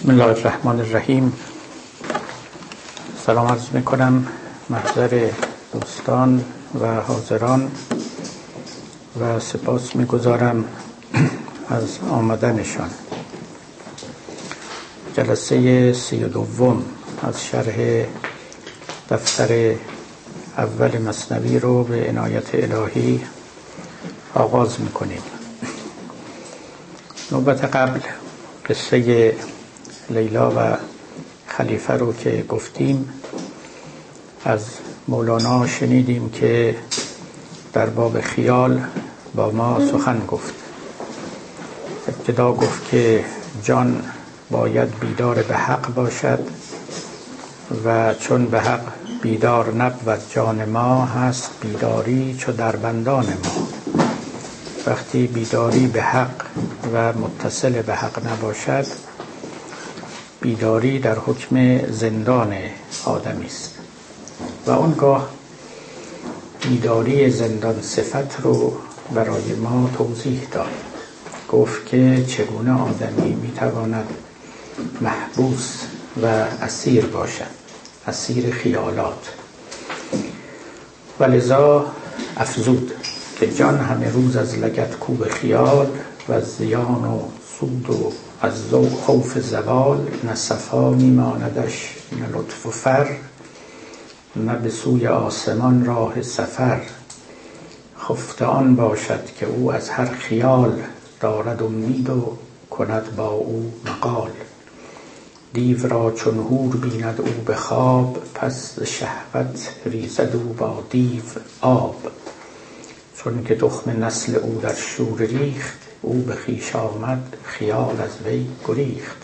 بسم الله الرحمن الرحیم. سلام عرض می‌کنم محضر دوستان و حاضران و سپاس می‌گذارم از آمدنشان. جلسه سی و دوم از شرح دفتر اول مصنوی رو به عنایت الهی آغاز می‌کنیم. نوبت قبل قصه لیلا و خلیفه رو که گفتیم از مولانا شنیدیم که در باب خیال با ما سخن گفت. ابتدا گفت که جان باید بیدار به حق باشد و چون به حق بیدار نبود جان ما هست بیداری چو در بندان ما. وقتی بیداری به حق و متصل به حق نباشد بیداری در حکم زندان آدمی است. و اونگاه بیداری زندان صفت رو برای ما توضیح داد. گفت که چگونه آدمی می‌تواند محبوس و اسیر باشد. اسیر خیالات. و لذا افزود که جان همه روز از لگت کوب خیال و زیان و سود و از ذوق خوف زوال نه صفا میماندش نه لطف و فر نه به سوی آسمان راه سفر. خفته آن باشد که او از هر خیال دارد امید و کند با او مقال. دیو را چون هور بیند او به خواب پس شهوت ریزد او با دیو آب. چون که تخم نسل او در شور ریخت او به خویش آمد خیال از وی گریخت.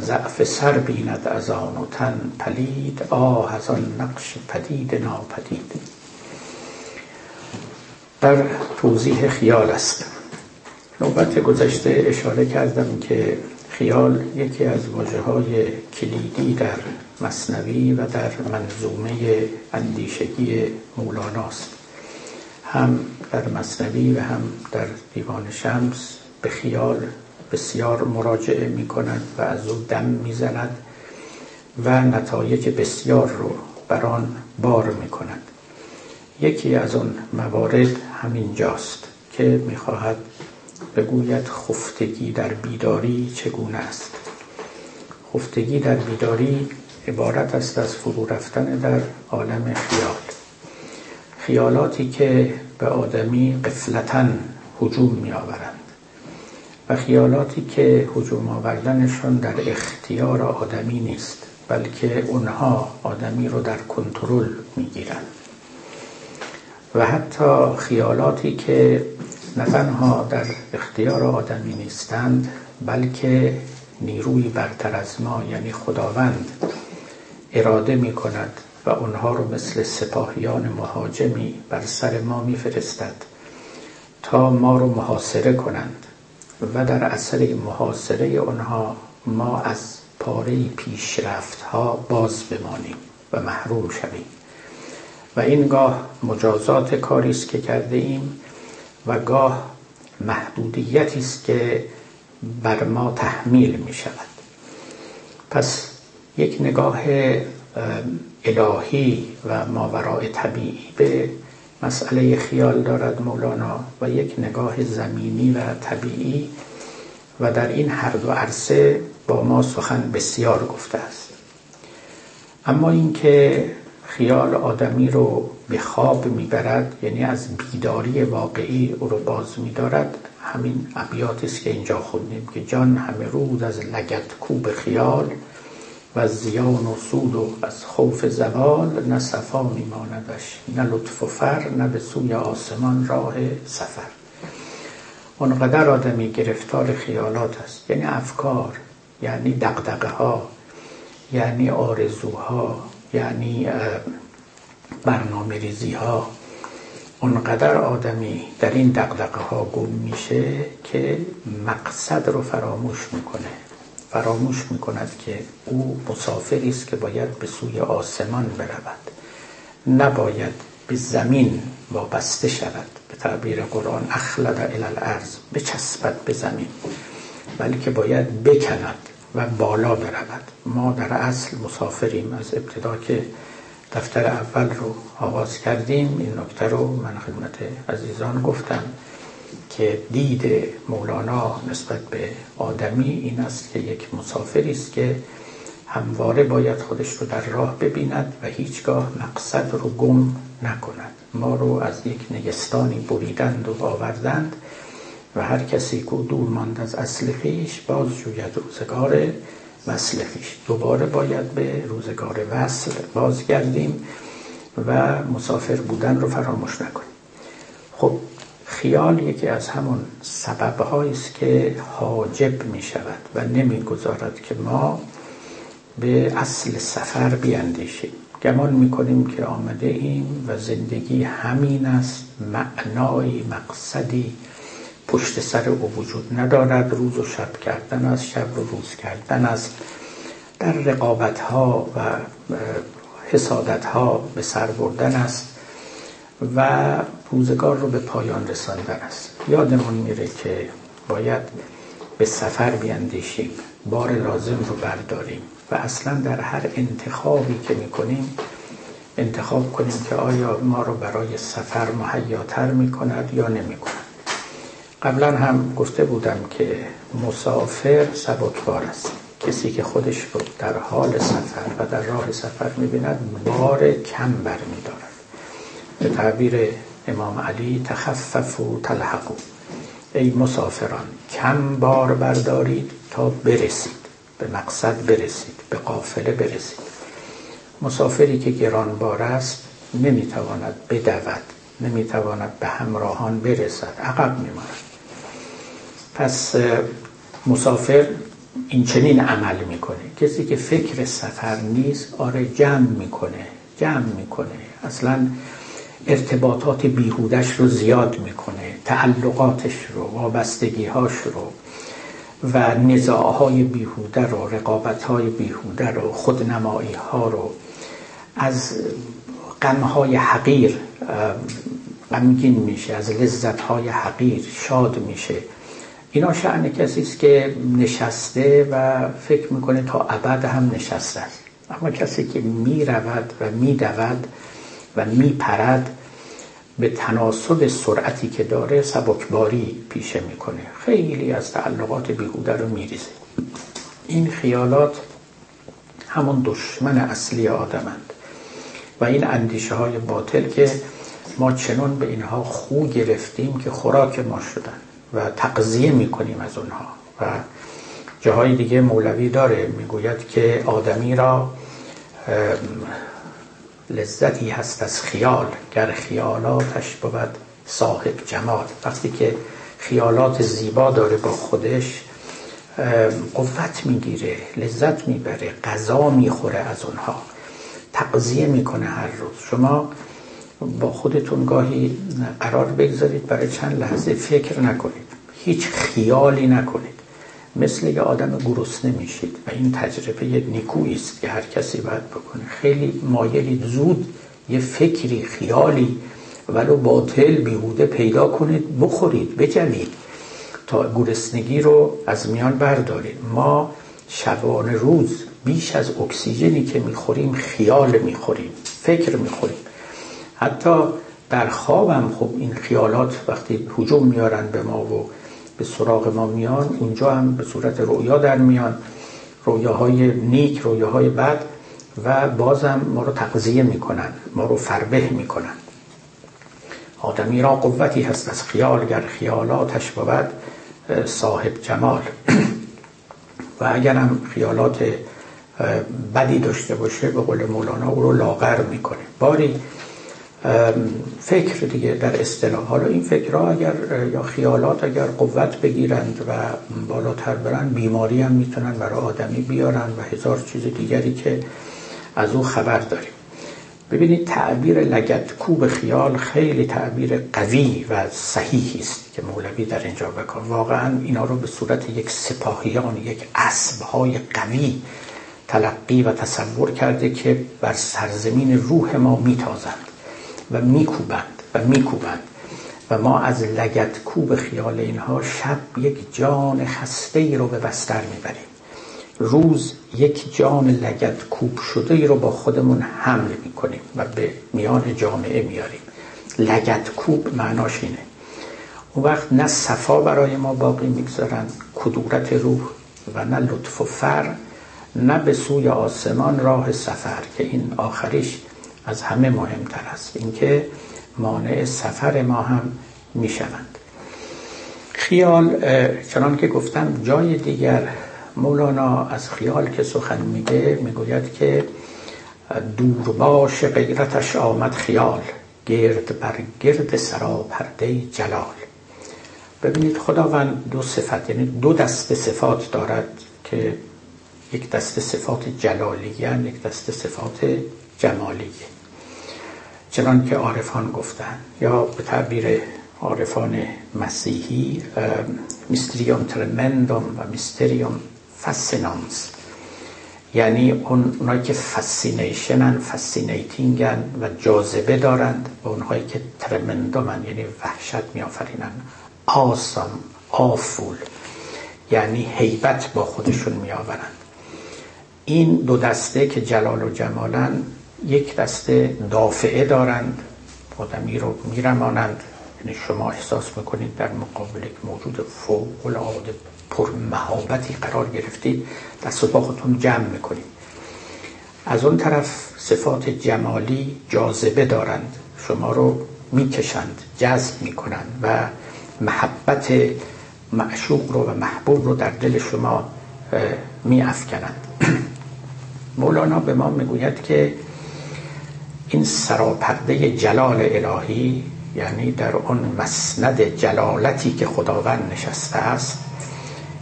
ضعف سر بیند از آن و تن پلید آه از آن نقش پدید ناپدید. در توضیح خیال است. نوبت گذشته اشاره کردم که خیال یکی از واجه های کلیدی در مصنوی و در منظومه اندیشگی مولاناست هم در مصنوی و هم در دیوان شمس به خیال بسیار مراجعه می کند و از او دم می زند و نتایج بسیار رو بر آن بار می کند یکی از آن موارد همین جاست که می خواهد بگوید خفتگی در بیداری چگونه است. خفتگی در بیداری عبارت است از فرو رفتن در عالم خیال. خیالاتی که به آدمی قفلتا هجوم می آورند و خیالاتی که هجوم آوردنشان در اختیار آدمی نیست بلکه اونها آدمی رو در کنترل می گیرند و حتی خیالاتی که نه تنها در اختیار آدمی نیستند بلکه نیروی برتر از ما یعنی خداوند اراده می کند و اونها رو مثل سپاهیان مهاجمی بر سر ما میفرستد تا ما رو محاصره کنند و در اثر محاصره اونها ما از پاره پیشرفت ها باز بمانیم و محروم شویم. و این گاه مجازات کاری است که کرده ایم و گاه محدودیتی است که بر ما تحمیل می شود پس یک نگاه الهی و ماورای طبیعی. به مسئله خیال دارد مولانا و یک نگاه زمینی و طبیعی و در این هر دو عرصه با ما سخن بسیار گفته است. اما اینکه خیال آدمی رو به خواب می‌برد یعنی از بیداری واقعی او رو باز میدارد همین ابیاتی است که اینجا خوندیم که جان همه روز از لگت کوب خیال و از زیان و سود و از خوف زوال نه صفا میماندش نه لطف و فر نه به سوی آسمان راه سفر. اونقدر آدمی گرفتار خیالات است یعنی افکار یعنی دقدقه ها یعنی آرزوها یعنی برنامه ریزی ها اونقدر آدمی در این دقدقه ها گم میشه که مقصد رو فراموش می‌کنه. فراموش می کند که او مسافری است که باید به سوی آسمان برود. نباید به زمین وابسته شود. به تعبیر قرآن اخلد الى الارض بچسبد به زمین. بلکه باید بکند و بالا برود. ما در اصل مسافریم از ابتدا که دفتر اول رو آغاز کردیم. این نکته رو من خدمت عزیزان گفتم. که دید مولانا نسبت به آدمی این است که یک مسافری است که همواره باید خودش رو در راه ببیند و هیچگاه مقصد رو گم نکند. ما رو از یک نگستانی بریدند و آوردند و هر کسی که دور ماند از اصل خیش باز جوید روزگار وصل خیش. دوباره باید به روزگار وصل بازگردیم و مسافر بودن رو فراموش نکنیم. خب خیال یکی از همون سبب است که حاجب می شود و نمی گذارد که ما به اصل سفر بیاندیشیم. گمان می‌کنیم که آمده ایم و زندگی همین است. معنای مقصدی پشت سر او وجود ندارد. روز و شب کردن است شب و روز کردن است. در رقابت ها و حسادت ها به سر بردن است. و روزگار رو به پایان رساندن است. یادمون میره که باید به سفر بیاندیشیم بار لازم رو برداریم و اصلا در هر انتخابی که می‌کنیم انتخاب کنیم که آیا ما رو برای سفر مهیاتر می‌کند یا نمی‌کند. قبلا هم گفته بودم که مسافر سبکبار است. کسی که خودش رو در حال سفر و در راه سفر می‌بیند بار کم برمیدارد. به تعبیر امام علی تخفف و تلحقو ای مسافران کم بار بردارید تا برسید به مقصد برسید به قافله برسید. مسافری که گرانبار است نمی‌تواند بدود نمی‌تواند به همراهان برسد عقب میماند. پس مسافر این چنین عمل می‌کنه. کسی که فکر سفر نیست آره جمع می‌کنه جمع می‌کنه. اصلا ارتباطات بیهودش رو زیاد می‌کنه تعلقاتش رو وابستگیهاش رو و نزاعهای بیهوده رو رقابتهای بیهوده رو خودنمایی ها رو. از غمهای حقیر غمگین میشه از لذتهای حقیر شاد میشه. اینا شعن کسی است که نشسته و فکر می‌کنه تا ابد هم نشسته است. اما کسی که می‌رود و میدود و میپرد به تناسب سرعتی که داره سبکباری پیشه می‌کنه. خیلی از تعلقات بیهوده رو میریزه. این خیالات همون دشمن اصلی آدمند. و این اندیشه های باطل که ما چنون به اینها خو گرفتیم که خوراک ما شدن و تقضیه می‌کنیم از اونها. و جاهای دیگه مولوی داره می‌گوید که آدمی را لذتی هست از خیال گر خیالاتش بود صاحب جمال وقتی که خیالات زیبا داره با خودش قوت می‌گیره لذت می‌بره غذا می‌خوره از اونها تقضیه می‌کنه هر روز. شما با خودتون گاهی قرار بگذارید برای چند لحظه فکر نکنید هیچ خیالی نکنید. مثل یه آدم گرسنه میشید و این تجربه نیکویی است که هر کسی باید بکنه. خیلی مایلید زود یه فکری خیالی ولو باطل بیهوده پیدا کنید بخورید بجوید تا گرسنگی رو از میان بردارید. ما شبانه روز بیش از اکسیژنی که می‌خوریم خیال می‌خوریم فکر می‌خوریم. حتی در خوابم خب این خیالات وقتی حجوم میارن به ما و به سراغ ما میان اونجا هم به صورت رویا در میان. رویاهای نیک رویاهای بد و بازم ما رو تقضیه می‌کنن ما رو فربه می‌کنن. آدمی را قوتی هست از خیال گر خیالاتش بود صاحب جمال. و اگرم خیالات بدی داشته باشه به قول مولانا او رو لاغر می‌کنه. باری فکر دیگه در اصطلاح. حالا این فکرها اگر یا خیالات اگر قوت بگیرند و بالاتر برن بیماری هم می‌تونن برای آدمی بیارن و هزار چیز دیگری که از او خبر داریم. ببینید تعبیر لگت کوب خیال خیلی تعبیر قوی و صحیحی است که مولوی در اینجا بکن. واقعا اینا رو به صورت یک سپاهیان یک اسبهای قوی تلقی و تصور کرده که بر سرزمین روح ما میتازند. و میکوبند و میکوبند. و ما از لگت کوب خیال اینها شب یک جان خسته ای رو به بستر می‌بریم. روز یک جان لگت کوب شده ای رو با خودمون حمل می‌کنیم و به میان جامعه میاریم. لگت کوب معناش اینه. اون وقت نه صفا برای ما باقی می‌گذارن کدورت روح و نه لطف و فر نه به سوی آسمان راه سفر که این آخریش از همه مهمتر است. اینکه مانع سفر ما هم می‌شوند. خیال چنان که گفتم جای دیگر مولانا از خیال که سخن میگه می‌گوید که دورباش غیرتش آمد خیال گرد بر گرد سرا پرده جلال. ببینید خداوند دو صفت یعنی دو دست صفات دارد که یک دست صفات جلالیه یک دست صفات جمالیه. چنان که عارفان گفتن یا به تعبیر عارفان مسیحی mysterium tremendum و mysterium fascinans یعنی اون اونایی که fascination ن fascinating ن و جاذبه دارند و اونهایی که tremendum ن یعنی وحشت میآفرینن awesome awful یعنی هیبت با خودشون میآورند. این دو دسته که جلال و جمالن یک دسته دافعه دارند آدمی رو میرمانند. یعنی شما احساس می‌کنید در مقابل یک موجود فوق العاده پر مهابتی قرار گرفتید دست پا خودتون جمع می‌کنید. از اون طرف صفات جمالی جاذبه دارند. شما رو می‌کشند جذب می‌کنند و محبت معشوق رو و محبوب رو در دل شما میافکنند. مولانا به ما می‌گوید که این سراپرده جلال الهی یعنی در اون مسند جلالتی که خداوند نشسته است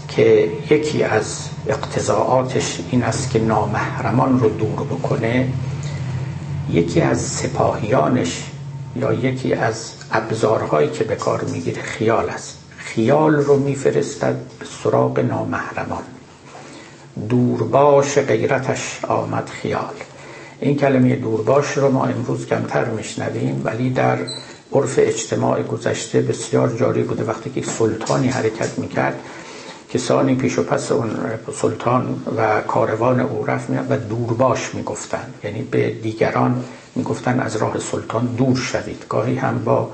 که یکی از اقتضاعاتش این است که نامحرمان رو دور بکنه یکی از سپاهیانش یا یکی از ابزارهایی که به کار می‌گیره خیال است. خیال رو میفرستد به سراغ نامحرمان. دورباش غیرتش آمد خیال. این کلمه دورباش رو ما امروز کمتر میشنویم ولی در عرف اجتماع گذشته بسیار جاری بوده وقتی که سلطانی حرکت می‌کرد. کسانی پیش و پس اون سلطان و کاروان او رفت و دورباش می‌گفتند. یعنی به دیگران می‌گفتن از راه سلطان دور شوید. گاهی هم با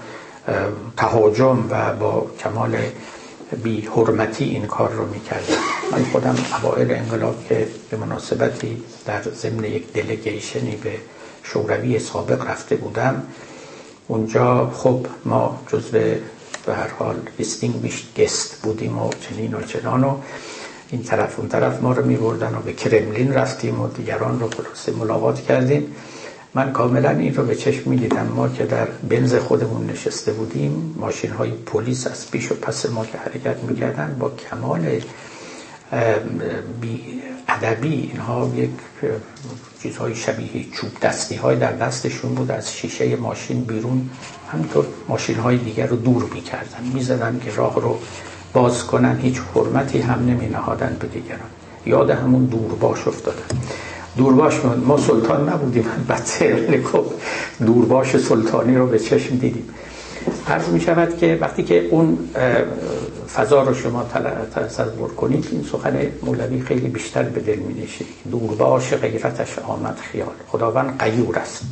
تهاجم و با کمال بی حرمتی این کار رو می‌کردن من خودم اوائل انقلاب که به مناسبتی در ضمن یک دلگیشنی به شوروی سابق رفته بودم اونجا خب ما جزو به هر حال distinguished گست بودیم و چنین و چنان و این طرف اون طرف ما رو می بردن و به کرملین رفتیم و دیگران رو خلاصه ملاقات کردیم. من کاملا این رو به چشم می دیدم ما که در بنز خودمون نشسته بودیم ماشین های پلیس از پیش و پس ما که حرکت می کردن با کمال بی ادبی. اینها یک چیزهای شبیه چوب دستی های در دستشون بود. از شیشه ماشین بیرون همینطور ماشین های دیگر رو دور می‌کردن. می‌زدن که راه رو باز کنن. هیچ حرمتی هم نمی نهادن به دیگران. یاد همون دورباش افتادن. دورباش ما سلطان نبودیم. بدتر خب دورباش سلطانی رو به چشم دیدیم. عرض می شود که وقتی که اون فضا رو شما تصور کنید این سخن مولوی خیلی بیشتر به دل می نشید دورباش غیرتش آمد خیال. خداوند قیور است.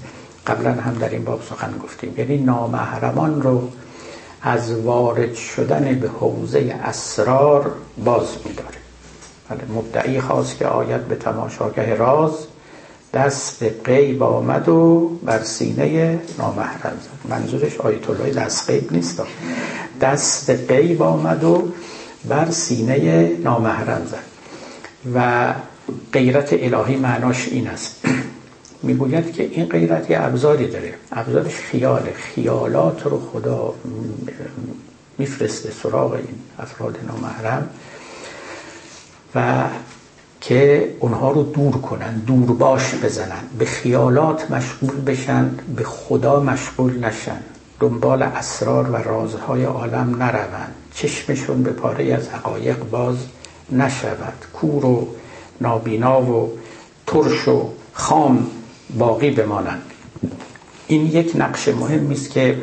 قبلا هم در این باب سخن گفتیم. یعنی نامحرمان رو از وارد شدن به حوزه اسرار باز می داره. بله، مبدعی خواست که آید به تماشاگه راز دست قیب آمد و بر سینه نامحرم زد. منظورش آیت الله دست قیب نیست. دست قیب آمد و بر سینه نامحرم زد. و غیرت الهی معناش این است. می‌گوید که این غیرت یه ابزاری داره. ابزارش خیال خیالات رو خدا میفرسته سراغ این افراد نامحرم. و که اونها رو دور کنن دورباش بزنن به خیالات مشغول بشن به خدا مشغول نشن دنبال اسرار و رازهای عالم نروند چشمشون به پاره از حقایق باز نشود. کور و نابینا و ترش و خام باقی بمانند. این یک نقش مهمی است که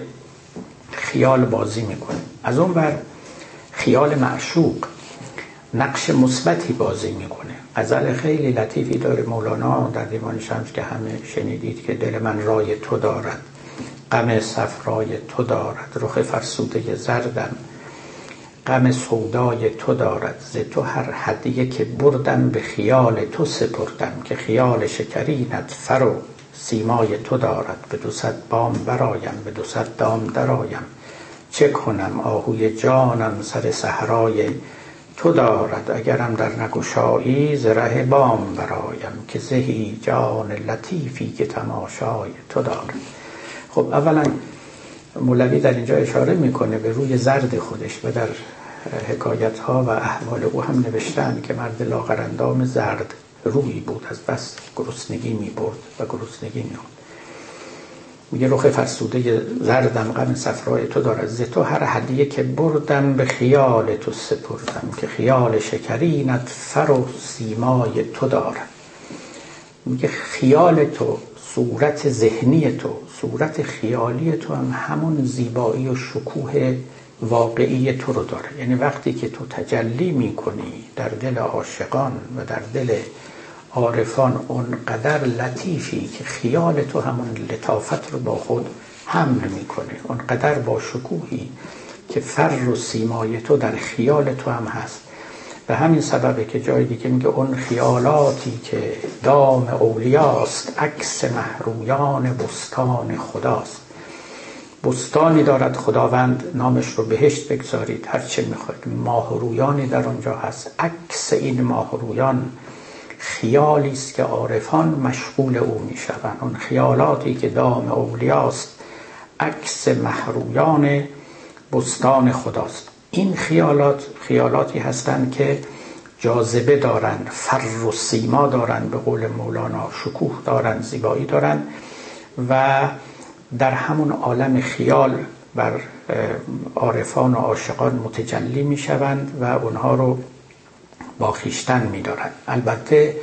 خیال بازی می‌کنه. از اون بر خیال معشوق نقش مثبتی بازی می‌کنه. غزل خیلی لطیفی داره مولانا در دیوان شمس که همه شنیدید که دل من رای تو دارد. غم صفرای تو دارد. رخ فرسوده زردم غم سودای تو دارد. ز تو هر هدیه که بردم به خیال تو سپردم که خیال شکرینت و سیمای تو دارد. به دو بام برایم به دو دام درایم چه کنم آهوی جانم سر صحرای تو دارد اگرم در نگشایی ز ره بام برایم که زهی جان لطیفی که تماشای تو دارد. خب اولا مولوی در اینجا اشاره می‌کنه به روی زرد خودش و در حکایت ها و احوال او هم نوشتن که مرد لاغرندام زرد روی بود از بس گرسنگی می برد و گرسنگی می میگه رخ فرسوده زردم غم صفرای تو دارد ز تو. هر هدیه که بردم به خیال تو سپردم که خیال شکرینت فر و سیمای تو دارد میگه خیال تو صورت ذهنی تو صورت خیالی تو هم همون زیبایی و شکوه واقعی تو رو داره. یعنی وقتی که تو تجلی می‌کنی در دل عاشقان و در دل عارفان اونقدر لطیفی که خیال تو همون لطافت رو با خود حمل می‌کنه. اونقدر با شکوهی که فر و سیمای تو در خیال تو هم هست. به همین سببه که جای دیگه میگه اون خیالاتی که دام اولیاست عکس محرویان بستان خداست. بستانی دارد خداوند نامش رو بهشت بگذارید هر چه می‌خواید. ماهرویانی در آنجا هست. عکس این ماهرویان خیالی است که عارفان مشغول او می‌شوند. اون خیالاتی که دام اولیاست عکس محرویان بستان خداست. این خیالات خیالاتی هستند که جاذبه دارند فر و سیما دارند به قول مولانا شکوه دارند زیبایی دارند و در همون عالم خیال بر عارفان و عاشقان متجلی می شوند و اونها رو با خیشتن می دارند البته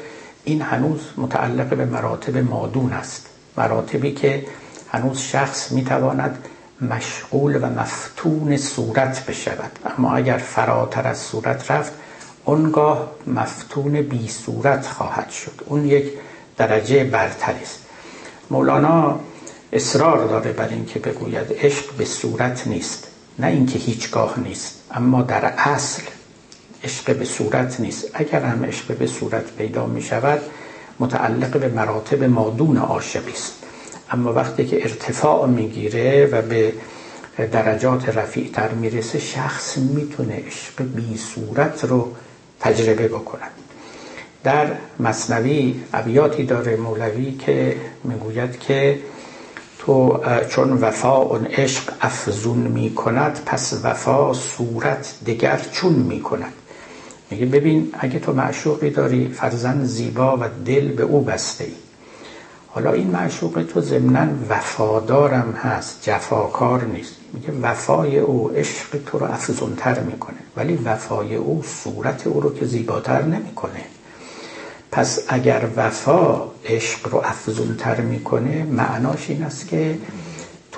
این هنوز متعلق به مراتب مادون است. مراتبی که هنوز شخص می تواند مشغول و مفتون صورت بشود. اما اگر فراتر از صورت رفت اونگاه مفتون بی صورت خواهد شد. اون یک درجه برتری است. مولانا اصرار داره بر اینکه بگوید عشق به صورت نیست. نه اینکه هیچگاه نیست اما در اصل عشق به صورت نیست. اگر هم عشق به صورت پیدا می شود متعلق به مراتب مادون عاشقی است. اما وقتی که ارتفاع می‌گیره و به درجات رفیع تر می‌رسه شخص می‌تونه عشق بی صورت رو تجربه بکنه در مصنوی ابیاتی داره مولوی که می‌گوید که تو چون وفا اون عشق افزون می کند پس وفا صورت دگر چون می کند؟ میگه ببین اگه تو معشوقی داری فرزن زیبا و دل به او بسته ای حالا این معشوق تو ضمنا وفادارم هست جفاکار نیست. میگه وفای او عشق تو رو افزونتر می‌کنه. ولی وفای او صورت او رو که زیباتر نمی‌کنه. پس اگر وفا عشق رو افزونتر می‌کنه معناش این است که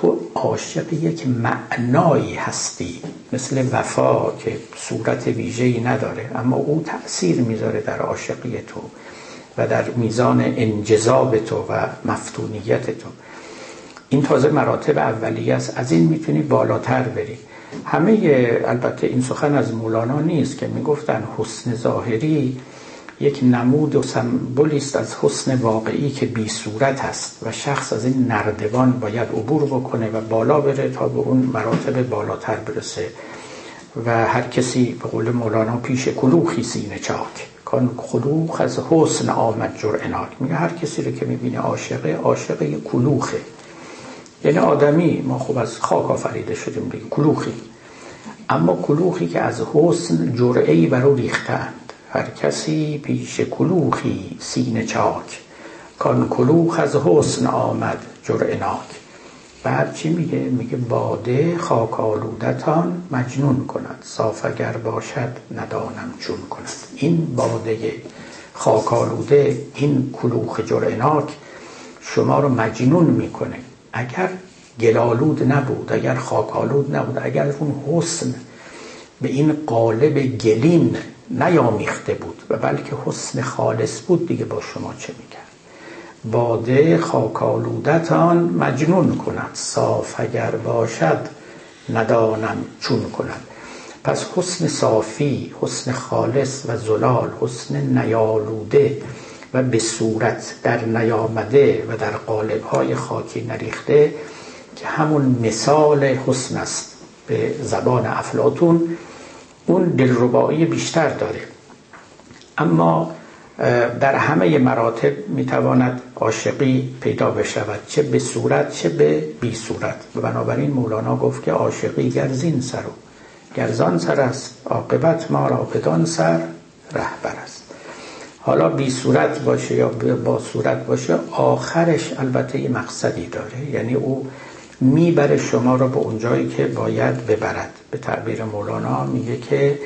تو عاشق یک معنایی هستی مثل وفا که صورت ویژه‌ای نداره اما او تأثیر می‌ذاره در عاشقی تو و در میزان انجذاب تو و مفتونیت تو. این تازه مراتب اولیه است. از این می‌تونی بالاتر بری. همه البته این سخن از مولانا نیست که می‌گفتن حسن ظاهری یک نمود و سمبولی است از حسن واقعی که بی صورت است و شخص از این نردبان باید عبور بکنه و بالا بره تا به اون مراتب بالاتر برسه و هر کسی به قول مولانا پیش کلوخی سینه چاک. کان کلوخ از حسن آمد جرعناک میگه هر کسی رو که می‌بینه عاشقه عاشق یک کلوخه. یعنی آدمی ما خوب از خاک آفریده شدیم دیگه کلوخی. اما کلوخی که از حسن جرعی برو ریختند هر کسی پیش کلوخی سینه چاک. کان کلوخ از حسن آمد جرعناک بعد چی میگه؟ میگه باده خاک آلودتان مجنون کند. صاف اگر باشد ندانم چون کند. این باده خاک آلوده این کلوخ جرعناک شما رو مجنون می‌کنه. اگر گلالود نبود اگر خاک آلود نبود اگر اون حسن به این قالب گلین نیامیخته بود و بلکه حسن خالص بود دیگه با شما چه می‌کرد. باده خاکالودتان مجنون کند صاف اگر باشد ندانم چون کند پس حسن صافی حسن خالص و زلال حسن نیالوده و به صورت در نیامده و در قالبهای خاکی نریخته که همون مثال حسن است. به زبان افلاتون اون دلربایی بیشتر داره. اما در همه مراتب می‌تواند عاشقی پیدا بشود چه به صورت چه به بی صورت. بنابراین مولانا گفت که عاشقی گرزین سر و گرزان سر است عاقبت ما را بدان سر رهبر است. حالا بی صورت باشه یا با صورت باشه آخرش البته یه مقصدی داره. یعنی او می‌بره شما را به اونجایی که باید ببرد. به تعبیر مولانا میگه که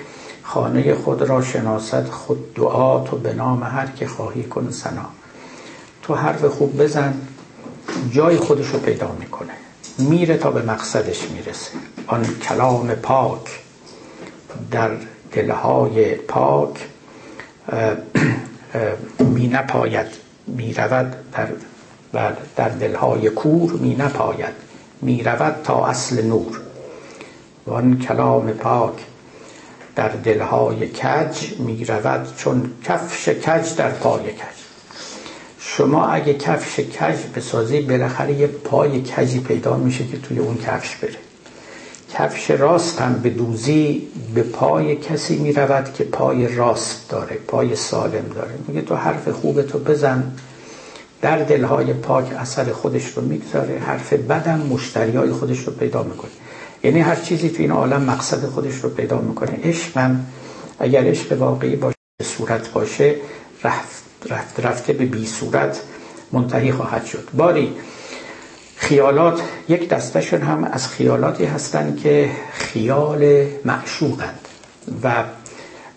خانه خود را شناست خود دعا تو به نام هر که خواهی کن سنا تو حرف خوب بزن جای خودش رو پیدا می‌کنه. میره تا به مقصدش می‌رسه. آن کلام پاک در دلهای پاک می نپاید. می رود در, در دلهای کور می نپاید. می رود تا اصل نور. و آن کلام پاک در دلهای کج می رود چون کفش کج در پای کج. شما اگه کفش کج بسازی بالاخره یه پای کجی پیدا میشه که توی اون کفش بره. کفش راست هم به دوزی به پای کسی می رود که پای راست داره پای سالم داره. میگه تو حرف خوب تو بزن. در دلهای پاک اثر خودش رو می‌گذاره حرف بدم مشتریای خودش رو پیدا می‌کنه. یعنی هر چیزی تو این عالم مقصد خودش رو پیدا می‌کنه. عشقم اگر عشق واقعی باشه صورت باشه رفت رفت رفته به بی صورت منتهی خواهد شد. باری خیالات یک دستشون هم از خیالاتی هستند که خیال معشوقند و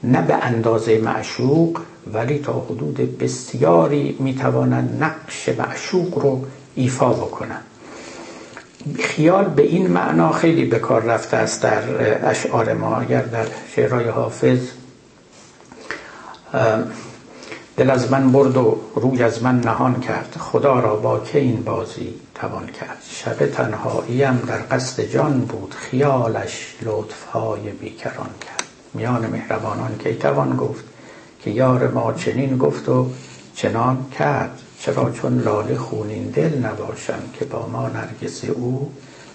نه به اندازه معشوق ولی تا حدود بسیاری می‌توانند نقش معشوق رو ایفا بکنند. خیال به این معنا خیلی به کار رفته است در اشعار ما. اگر در شعرهای حافظ دل از من برد و روی از من نهان کرد. خدا را با که این بازی توان کرد؟ شب تنهاییم در قصد جان بود. خیالش لطفهای بیکران کرد. میان مهربانان که توان گفت؟ که یار ما چنین گفت و چنان کرد چرا چون لاله خونین دل نباشم که با ما نرگس او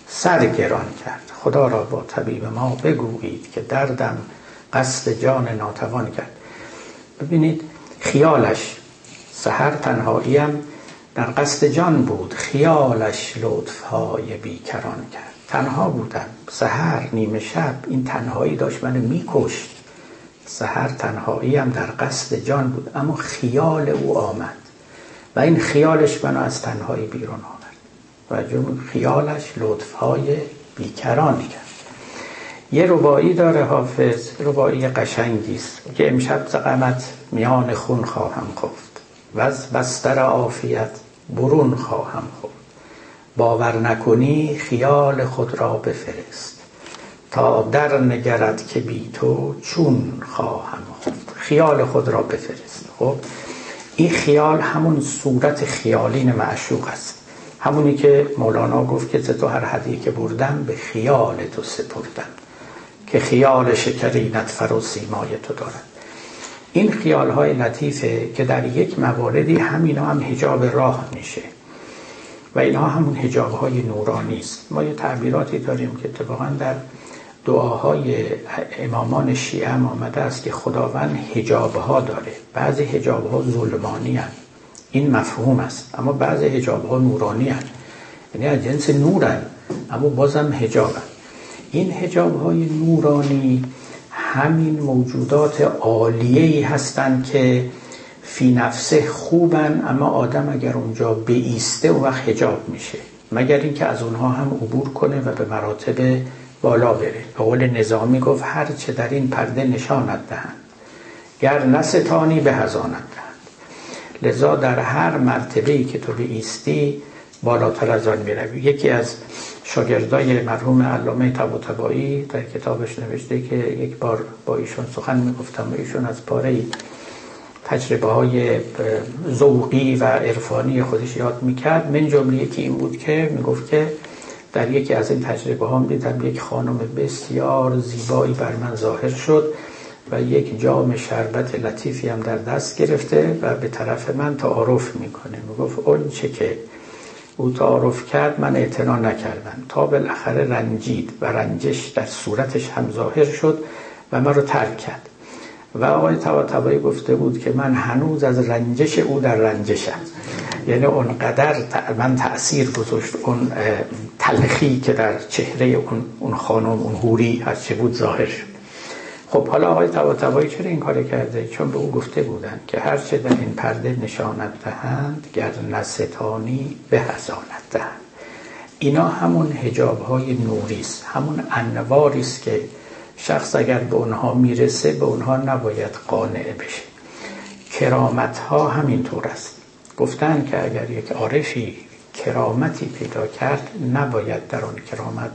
سر گران کرد. خدا را با طبیب ما بگویید که دردم قصد جان ناتوان کرد. ببینید خیالش سهر تنهاییم در قصد جان بود خیالش لطفهای بیکران کرد. تنها بودم سهر نیمه شب این تنهایی داشت منو میکشت. سهر تنهاییم در قصد جان بود اما خیال او آمد و این خیالش منو از تنهایی بیرون آورد و خیالش لطفهای بیکران کرد. یه ربایی داره حافظ ربایی قشنگی است که امشب زقمت میان خون خواهم خفت و از بستر عافیت برون خواهم خفت. باور نکنی خیال خود را بفرست. تا در نگرد که بی تو چون خواهم خفت خیال خود را بفرست. خب این خیال همون صورت خیالین معشوق است. همونی که مولانا گفت که تو هر هدیه که بردم به خیال تو سپردم که خیال شکرینت فر و سیمای تو دارد. این خیال های لطیفه که در یک مواردی همینا هم هجاب راه میشه و اینها همون هجاب های نورانی است. ما یه تعبیراتی داریم که اتفاقا در دعاهای امامان شیعه هم آمده است که خداوند هجاب ها داره. بعضی هجاب ها ظلمانی هن. این مفهوم است. اما بعضی هجاب ها نورانی هن. یعنی از جنس نورن اما بازم هجاب این هجاب های نورانی همین موجودات عالیه هستند که فی نفسه خوبن اما آدم اگر اونجا بیسته و وقت هجاب میشه. مگر اینکه از اونها هم عبور کنه و به مراتب بالا بره. به قول نظامی گفت هر چه در این پرده نشانت دهند گر نستانی به هزانت دهند. لذا در هر مرتبه ای که تو بیستی بالاتر از آن می‌روی. یکی از شاگردای مرحوم علامه طباطبایی در کتابش نوشته که یک بار با ایشون سخن می‌گفتم و ایشون از پاره تجربه های ذوقی و عرفانی خودش یاد می‌کرد. من جمله یکی این بود که می‌گفت که در یکی از این تجربه ها دیدم یک خانم بسیار زیبایی بر من ظاهر شد و یک جام شربت لطیفی هم در دست گرفته و به طرف من تعارف می‌کنه. می‌گفت اون چه که او تعارف کرد من اعتنا نکردم. تا بالاخره رنجید و رنجش در صورتش هم ظاهر شد و من رو ترک کرد. و آقای طباطبایی گفته بود که من هنوز از رنجش او در رنجشم. یعنی اونقدر من تأثیر گذاشت اون تلخی که در چهره اون, خانم اون هوری از چه بود ظاهر شد. خب حالا آقای طباطبایی چرا این کار کرده؟ چون به او گفته بودن که هرچه در این پرده نشانت دهند گر نستانی به حسانت دهند. اینا همون هجاب های نوریست همون انواری است که شخص اگر به اونها می‌رسه به اونها نباید قانع بشه. کرامت ها همینطور است. گفتن که اگر یک عارفی کرامتی پیدا کرد نباید در آن کرامت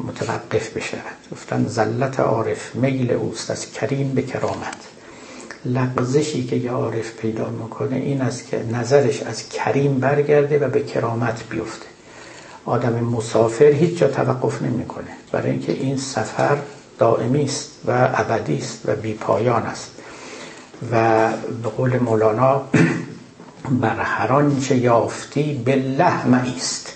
متوقف بشود. گفتن زلت عارف میل اوست از کریم به کرامت. لغزشی که یه عارف پیدا می‌کنه این است که نظرش از کریم برگرده و به کرامت بیفته. آدم مسافر هیچ جا توقف نمی‌کنه. برای اینکه این سفر دائمی است و ابدی است و بی پایان است. و به قول مولانا بر هر آنچه یافتی بالله است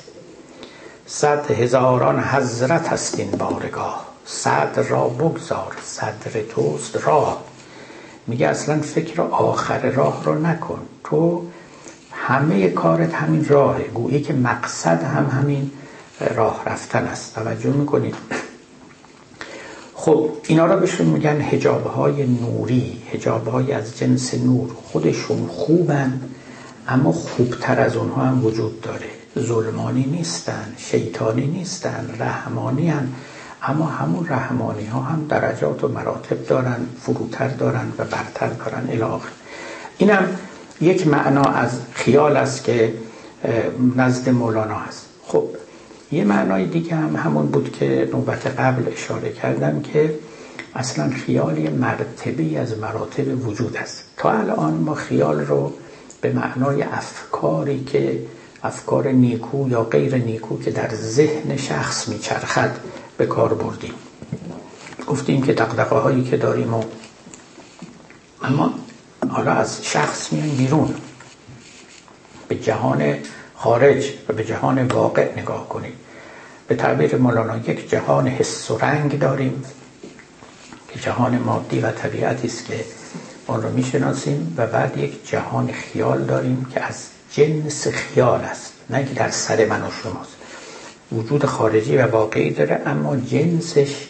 صد هزاران حضرت است این بارگاه. صد را بگذار صدر توست راه میگه اصلا فکر آخر راه رو نکن. تو همه کارت همین راهه. گویی که مقصد هم همین راه رفتن است. توجه می‌کنید. خب اینا را بهشون میگن هجاب های نوری هجاب های از جنس نور. خودشون خوبن اما خوبتر از اونها هم وجود داره. ظلمانی نیستن شیطانی نیستن رحمانی هن. اما همون رحمانی ها هم درجات و مراتب دارن فروتر دارن و برتر دارن. الاخر اینم یک معنا از خیال است که نزد مولانا هست. خب یه معنای دیگه هم همون بود که نوبت قبل اشاره کردم که اصلا خیال یه مرتبه از مراتب وجود است. تا الان ما خیال رو به معنای افکاری که افکار نیکو یا غیر نیکو که در ذهن شخص میچرخد به کار بردیم. گفتیم که دقدقه هایی که داریم و اما حالا از شخص میان بیرون. به جهان خارج و به جهان واقع نگاه کنیم. به تعبیر مولانا یک جهان حس و رنگ داریم که جهان مادی و طبیعتی است که آن رو می‌شناسیم و بعد یک جهان خیال داریم که از جنس خیال است نه که در سر من و شماست وجود خارجی و واقعی داره اما جنسش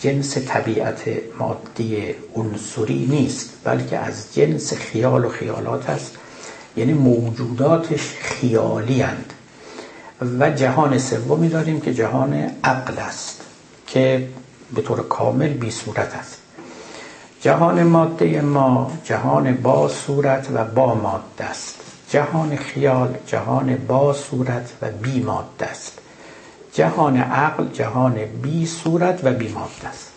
جنس طبیعت مادی عنصری نیست بلکه از جنس خیال و خیالات است یعنی موجوداتش خیالی هند. و جهان سومی داریم که جهان عقل است که به طور کامل بی صورت است. جهان ماده ما جهان با صورت و با ماده است. جهان خیال جهان با صورت و بی ماده است. جهان عقل جهان بی صورت و بی ماده است.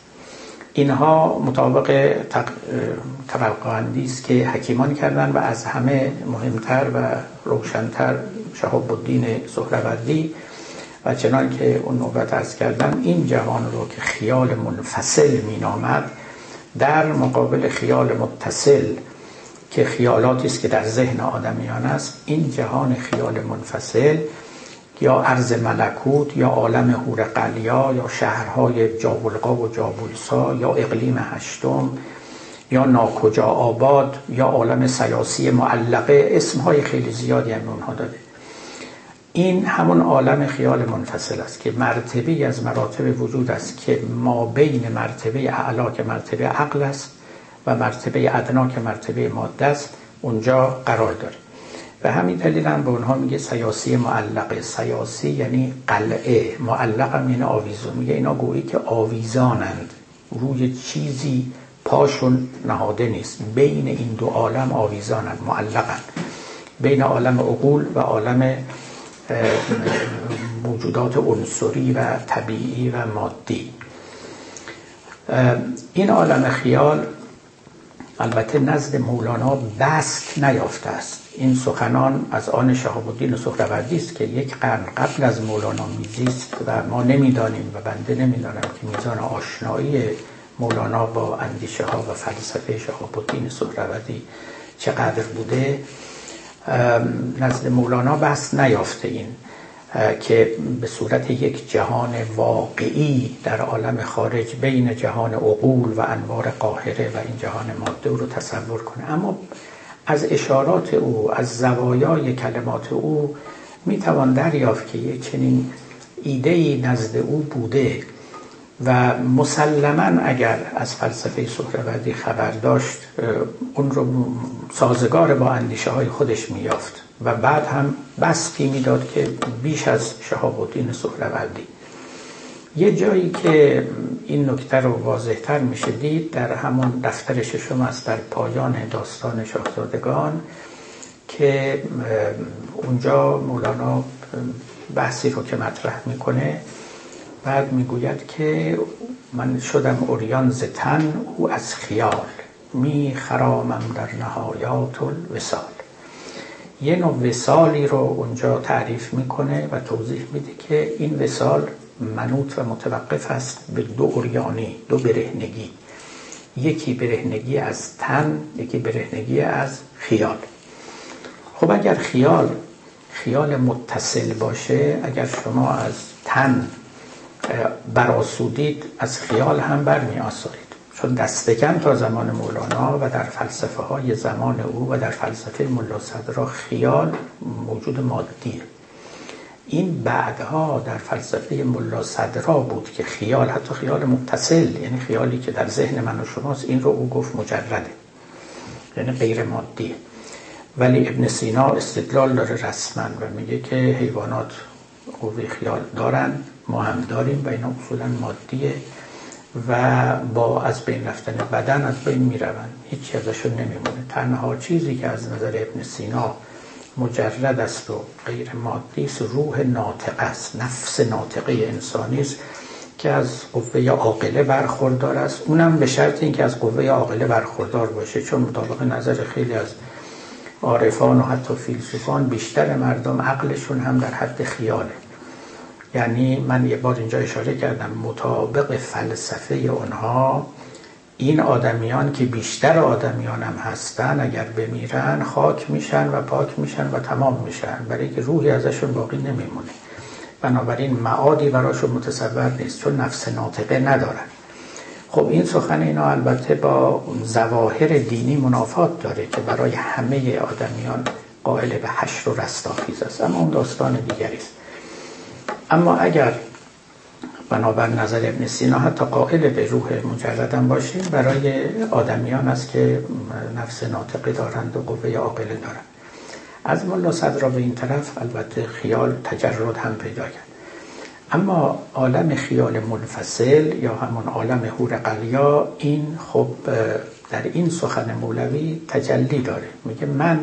اینها مطابق طبقاندی است که حکیمان کردن و از همه مهمتر و روشنتر شهاب الدین سهروردی و چنان که اون نوبت ارز کردم این جهان رو که خیال منفصل می نامد در مقابل خیال متصل که خیالاتی است که در ذهن آدمیان است این جهان خیال منفصل یا عرض ملکوت یا عالم هور قلیا یا شهرهای جابلقا و جابلسا یا اقلیم هشتم یا ناکجا آباد یا عالم سیاسی معلقه اسمهای خیلی زیادی هم اونها داده. این همون عالم خیال منفصل است که مرتبه از مراتب وجود است که ما بین مرتبه اعلا که مرتبه عقل است و مرتبه ادنا که مرتبه ماده است اونجا قرار داره. و همین دلیل هم به اونها میگه سیاسی معلقه. سیاسی یعنی قلعه. معلق هم یعنی آویزون. میگه اینا گویی که آویزانند. روی چیزی پاشون نهاده نیست. بین این دو عالم آویزانند معلقند. بین عالم عقول و عالم موجودات عنصری و طبیعی و مادی. این عالم خیال البته نزد مولانا بست نیافته است. این سخنان از آن شهاب الدین سهروردی است که یک قرن قبل از مولانا میزیست و ما نمی‌دانیم و بنده نمی‌دانم که میزان آشنایی مولانا با اندیشه ها و فلسفه شهاب الدین سهروردی چقدر بوده نزد مولانا بست نیافته این که به صورت یک جهان واقعی در عالم خارج بین جهان عقول و انوار قاهره و این جهان ماده رو تصور کنه. اما از اشارات او از زوایای کلمات او می‌توان دریافت که یک چنین ایده نزد او بوده و مسلما اگر از فلسفه سهروردی خبر داشت اون رو سازگار با اندیشه های خودش میافت و بعد هم بستی می‌داد که بیش از شهاب الدین سهروردی یه جایی که این نکته رو واضحتر میشه دید در همون دفتر ششم است در پایان داستان شاهزادگان که اونجا مولانا بحثی رو که مطرح می‌کنه بعد می‌گوید که من شدم اوریان زتن او از خیال می خرامم در نهایات الوسال یه نوع وسالی رو اونجا تعریف می‌کنه و توضیح میده که این وسال منوط و متوقف است به دو اوریانی دو برهنگی. یکی برهنگی از تن یکی برهنگی از خیال. خب اگر خیال خیال متصل باشه اگر شما از تن براسودید از خیال هم برمی آسایید چون دستکم تا زمان مولانا و در فلسفه های زمان او و در فلسفه ملا صدرا خیال موجود مادیه. این بعدها در فلسفه ملا صدرا بود که خیال حتی خیال متصل یعنی خیالی که در ذهن من و شماست این رو او گفت مجرده یعنی غیر مادیه ولی ابن سینا استدلال داره رسما و میگه که حیوانات قوه خیال دارن ما هم داریم و اینا اصولا مادیه و با از بین رفتن بدن از بین می‌روند. هیچی ازشون نمیمونه. تنها چیزی که از نظر ابن سینا مجرد است و غیر مادی است. روح ناطق است. نفس ناطقه انسانی است که از قوه عاقله برخوردار است. اونم به شرط اینکه از قوه عاقله برخوردار باشه چون مطابق نظر خیلی از عارفان و حتی فیلسوفان بیشتر مردم عقلشون هم در حد خیاله. یعنی من یه بار اینجا اشاره کردم مطابق فلسفه اونها این آدمیان که بیشتر آدمیان هم هستن اگر بمیرن خاک میشن و پاک میشن و تمام میشن. برای که روحی ازشون باقی نمیمونه. بنابراین معادی براشون متصور نیست چون نفس ناطقه ندارن. خب این سخن اینا البته با زواهر دینی منافات داره که برای همه آدمیان قائل به حشر و رستاخیز است. اما اون داستان دیگری است. اما اگر بنابر نظر ابن سینا حتی قائل به روح مجردم باشیم برای آدمیان است که نفس ناطقه دارند و قوه عاقله دارند. از ملا صدرا به این طرف البته خیال تجرد هم پیدا کرد. اما عالم خیال منفصل یا همون عالم هور قلیا این خب در این سخن مولوی تجلی داره. میگه من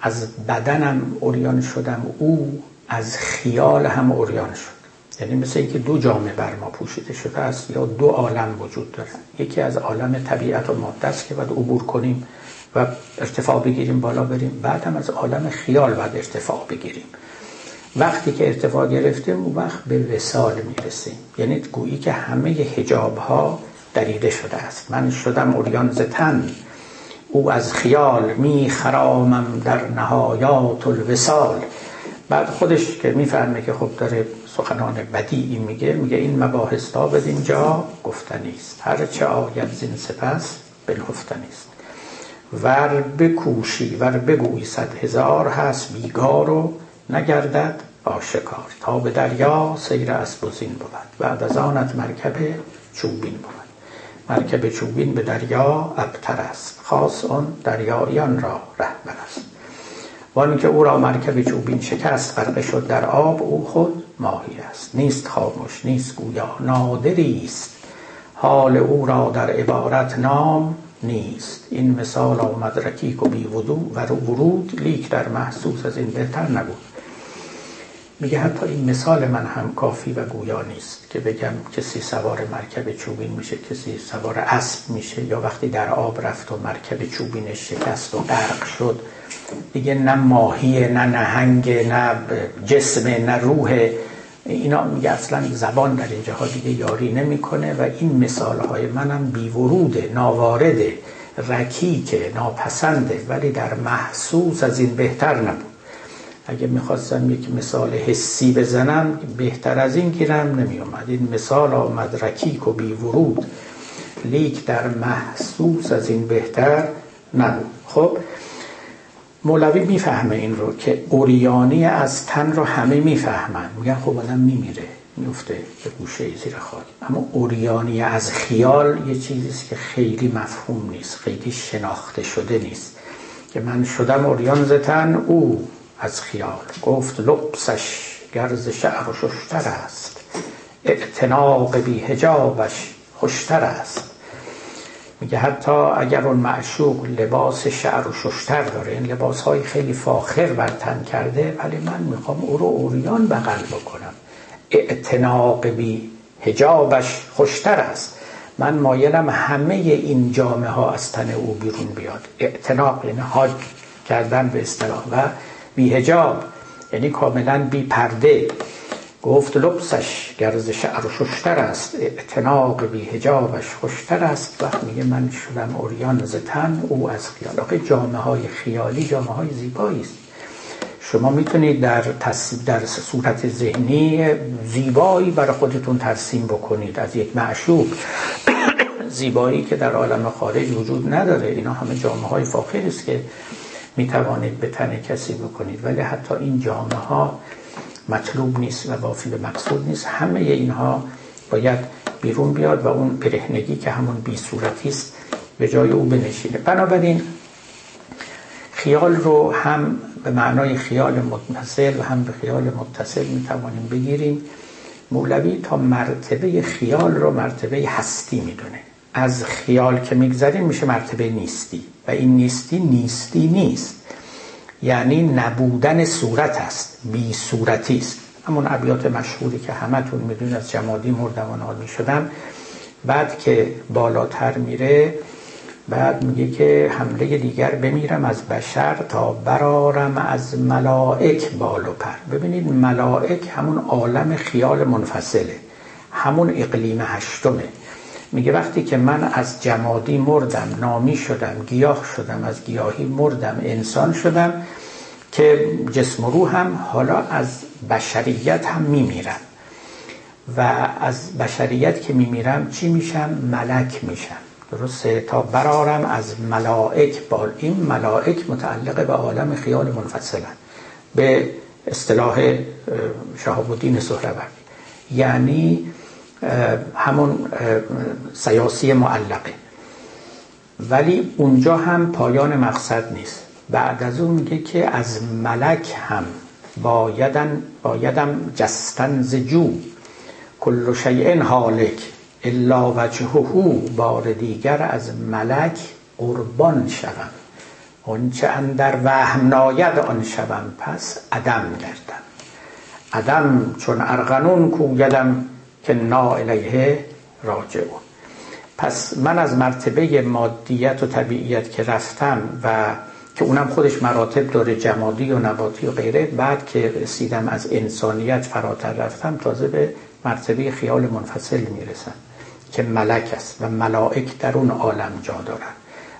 از بدنم اوریان شدم او از خیال هم اوریان شد. یعنی مثل اینکه دو جامعه بر ما پوشیده شده است یا دو عالم وجود دارن یکی از عالم طبیعت و ماده است که باید عبور کنیم و ارتفاع بگیریم بالا بریم. بعد هم از عالم خیال باید ارتفاع بگیریم. وقتی که ارتفاع گرفتیم اون وقت به وسال می‌رسیم. یعنی گویی که همه هجاب ها دریده شده است. من شدم اوریان زتن او از خیال می خرامم در نهایات الوسال بعد خودش که می‌فهمه که خب داره سخنان بدیعی میگه میگه این مباحث تا اینجا گفتنی است. هر چه آید زین سپس بنهفتنی است. ور بکوشی ور بگوی صد هزار هست بیگار و نگردد آشکار. تا به دریا سیر اسب و زین بود. بعد از آنت مرکب چوبین بود. مرکب چوبین به دریا ابتر است. خاص آن دریایان را رهبر است. وان که او را مرکب چوبین شکست غرق شد در آب او خود ماهی است. نیست خاموش نیست گویا نادری است. حال او را در عبارت نام نیست. این مثال آمد رکیک و بی و ورود لیک در محسوس از این بهتر نبود. میگه حتی این مثال من هم کافی و گویا نیست که بگم کسی سوار مرکب چوبین میشه کسی سوار اسب میشه یا وقتی در آب رفت و مرکب چوبینش شکست و غرق شد. دیگه نه ماهی نه نهنگ نه جسم نه روح. اینا میگه اصلا زبان در این جاها دیگه یاری نمی‌کنه و این مثال های منم بیوروده ناوارده رکیکه ناپسنده ولی در محسوس از این بهتر نبود. اگه می‌خواستم یک مثال حسی بزنم بهتر از این گیرم نمیومد این مثال آمد رکیک و بی ورود لیک در محسوس از این بهتر نبود. خب مولوی می‌فهمه این رو که اوریانی از تن رو همه می‌فهمن. میگن خب آدم میمیره میفته به گوشه زیر خاک. اما اوریانی از خیال یه چیزیست که خیلی مفهوم نیست خیلی شناخته شده نیست. که من شدم اوریان زتن او از خیال. گفت لبسش گرز شعر و ششتر است. اعتناق بی هجابش خوشتر است. میگه حتی اگر اون معشوق لباس شعر و ششتر داره این لباس های خیلی فاخر بر تن کرده ولی من می‌خوام او رو اوریان بغل بکنم. اعتناق بی هجابش خوشتر است. من مایلم همه این جامعه ها از تن او بیرون بیاد. اعتناق یعنی حاج کردن به اصطلاح. و بی هجاب یعنی کاملا بی پرده گفت لبسش گرز شعر است اعتناق بی هجابش خوشتر است. وقت میگه من شدم اوریان زتن او از خیال. آقای جامعه های خیالی جامعه های زیبایی است. شما می‌تونید در, در صورت ذهنی زیبایی برای خودتون ترسیم بکنید. از یک معشوق زیبایی که در عالم خارج وجود نداره. اینا همه جامعه های فاخر است که می‌توانید به تن کسی بکنید. ولی حتی این جامعه ها مطلوب نیست و وافی به مقصود نیست. همه اینها باید بیرون بیاد و اون برهنگی که همون بی است به جای او بنشینه. بنابراین خیال رو هم به معنای خیال متصل و هم به خیال متصل می‌توانیم بگیریم. مولوی تا مرتبه خیال رو مرتبه هستی می‌دونه. از خیال که میگذریم میشه مرتبه نیستی. و این نیستی نیستی نیست. یعنی نبودن صورت است بی صورتی است. همون ابیات مشهوری که همتون می‌دونید از جمادی مردم و نال می‌شدم بعد که بالاتر میره بعد میگه که حمله دیگر بمیرم از بشر تا برارم از ملائک بال و پر. ببینید ملائک همون عالم خیال منفصله. همون اقلیم هشتمه. میگه وقتی که من از جمادی مردم نامی شدم گیاه شدم از گیاهی مردم انسان شدم که جسم و روحم حالا از بشریت هم میمیرم. و از بشریت که میمیرم چی میشم؟ ملک میشم. درسته؟ تا برارم از ملائک بال این ملائک متعلق به عالم خیال منفصلن. به اصطلاح شهاب الدین سهروردی. یعنی همون سیاسی معلقه. ولی اونجا هم پایان مقصد نیست. بعد از اون میگه که از ملک هم بایدن بایدم جستن زجو کل شیء حالک الا وجهه بار دیگر از ملک قربان شوم. آنچه اندر وهم ناید آن شوم. پس عدم گردم. عدم چون ارغنون کویدم که نا الیه راجعون پس من از مرتبه مادیت و طبیعیت که رفتم و که اونم خودش مراتب داره جمادی و نباتی و غیره بعد که رسیدم از انسانیت فراتر رفتم تازه به مرتبه خیال منفصل می‌رسم که ملک است و ملائک در اون عالم جا دارن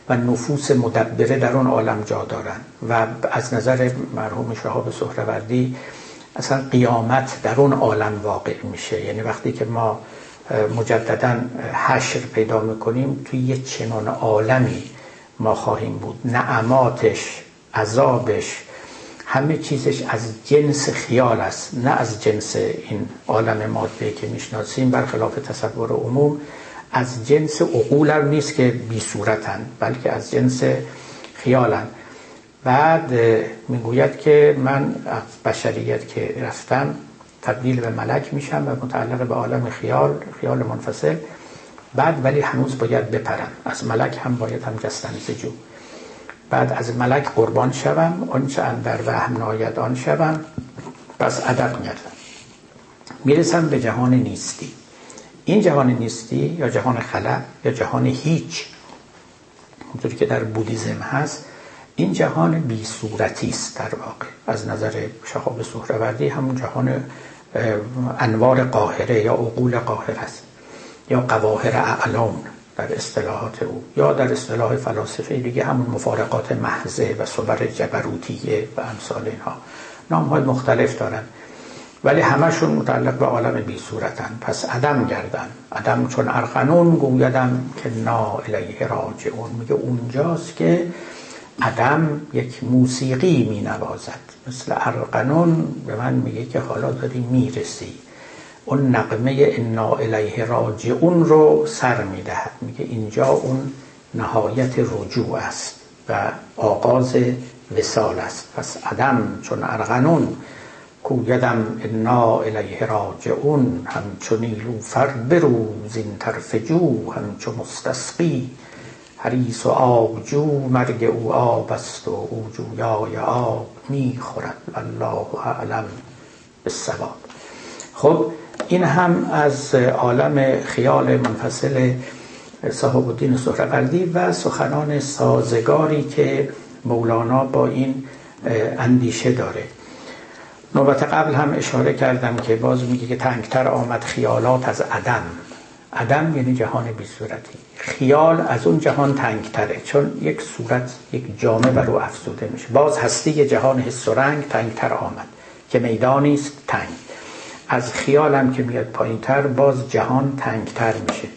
و نفوس مدبره در اون عالم جا دارن. و از نظر مرحوم شهاب سهروردی اصلا قیامت در اون عالم واقع میشه. یعنی وقتی که ما مجددا حشر پیدا می‌کنیم توی یه چنان عالمی ما خواهیم بود. نعماتش عذابش همه چیزش از جنس خیال است نه از جنس این عالم ماده که می‌شناسیم. برخلاف تصور عموم از جنس عقول هم نیست که بی صورتن بلکه از جنس خیالن. بعد می‌گوید که من از بشریت که رفتم تبدیل به ملک میشم و متعلق به عالم خیال خیال منفصل. بعد ولی هنوز باید بپرم. از ملک هم باید هم جستن زجو بعد از ملک قربان شوم آنچه اندر وهم ناید آن شوم. پس ادب میگردم می‌رسم به جهان نیستی. این جهان نیستی یا جهان خلا یا جهان هیچ اونطوری که در بودیزم هست این جهان بی صورتی است در واقع. از نظر شخاب سهروردی همون جهان انوار قاهره یا عقول قاهره است یا قواهر اعلام در اصطلاحات او یا در اصطلاح فلاسفه دیگه همون مفارقات محضه و صبر جبروتیه و امثال اینها. نام های مختلف دارن. ولی همشون متعلق به عالم بی صورتن. پس عدم گردن. عدم چون ارقنون گویدم که نا الیه راجعون. میگه اونجاست که عدم یک موسیقی می نوازد مثل ارقنون به من میگه که حالا داری می‌رسی. اون نقمه انا الیه راجعون رو سر می‌دهد. میگه اینجا اون نهایت رجوع است و آغاز وسال است. پس عدم چون ارغنون کویدم انا الیه راجعون همچو نیلوفر بروز این طرف جو همچو مستسقی حریص و آبجو مرگ او آب است و او جویای آب می‌خورد. والله اعلم بالصواب. خب این هم از عالم خیال منفصل صاحب الدین سهروردی و سخنان سازگاری که مولانا با این اندیشه داره. نوبت قبل هم اشاره کردم که باز میگه که تنگتر آمد خیالات از عدم. عدم یعنی جهان بی صورتی. خیال از اون جهان تنگتره. چون یک صورت یک جامعه بر او افزوده میشه. باز هستی جهان حس و رنگ تنگتر آمد که میدانی است تنگ. از خیالم که میاد پایین تر باز جهان تنگتر میشه.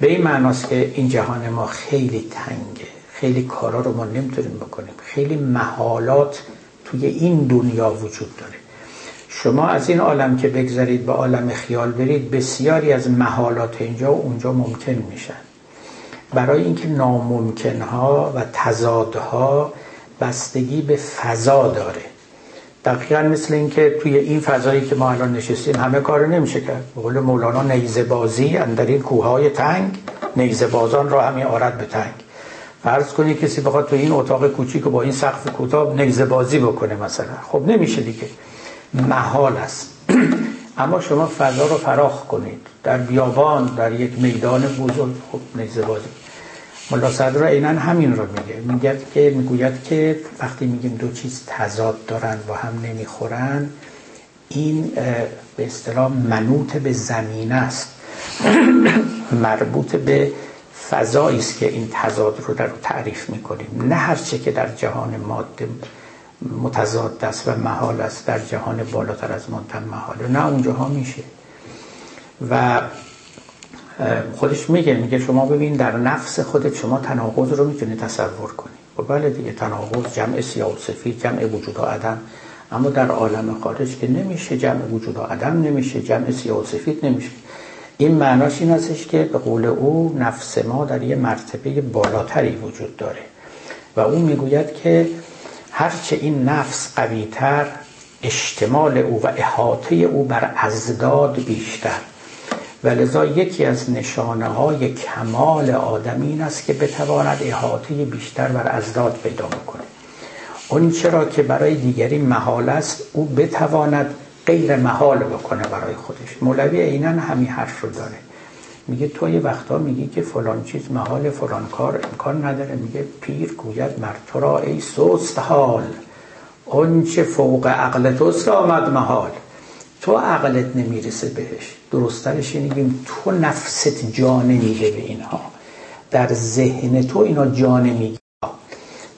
به این معناست که این جهان ما خیلی تنگه. خیلی کارا رو ما نمی‌تونیم بکنیم. خیلی محالات توی این دنیا وجود داره. شما از این عالم که بگذارید به عالم خیال برید بسیاری از محالات اینجا و اونجا ممکن میشن. برای اینکه ناممکنها و تضادها بستگی به فضا داره. دقیقا مثل اینکه توی این فضایی که ما الان نشستیم همه کار نمیشه کرد. به قول مولانا نیزه بازی در این کوههای تنگ نیزه بازان را همین آرد به تنگ. فرض کنی کسی بخواد تو این اتاق کوچیک با این سقف کوتاه نیزه بازی بکنه مثلا. خب نمیشه دیگه. محال است. اما شما فضا رو فراخ کنید. در بیابان در یک میدان بزرگ خب نیزه بازی. ملا صدر عینا همین رو میگه. میگه که می‌گوید که وقتی میگیم دو چیز تضاد دارن و هم نمی‌خورن این به اصطلاح منوط به زمین است. مربوط به فضایی است که این تضاد رو در تعریف می‌کنیم. نه هر چه که در جهان ماده متضاد است و محال است در جهان بالاتر از مادم محال. نه اونجاها میشه. و خودش میگه میگه شما ببین در نفس خودت شما تناقض رو می‌تونی تصور کنی. و خب بله دیگه تناقض جمع سیاه و سفید جمع وجود و عدم. اما در عالم خارج که نمیشه جمع وجود و عدم نمیشه جمع سیاه و سفید نمیشه. این معناش این هستش که به قول او نفس ما در یه مرتبه بالاتری وجود داره. و او می‌گوید که هرچه این نفس قویتر اشتمال او و احاطه او بر ازداد بیشتر. و لذا یکی از نشانه های کمال آدم این است که بتواند احاطه بیشتر بر ازداد پیدا بکنه اون چرا که برای دیگری محال است او بتواند غیر محال بکنه برای خودش. مولوی عینا همین حرف رو داره. میگه تو یه وقتا میگی که فلان چیز محال فلان کار امکان نداره. میگه پیر گوید مر تو را ای سست حال. چه فوق عقل توست آمد محال. تو عقلت نمی‌رسه بهش. درسترش اینیم تو نفست جان میگه به اینها. در ذهن تو اینا جان میگه.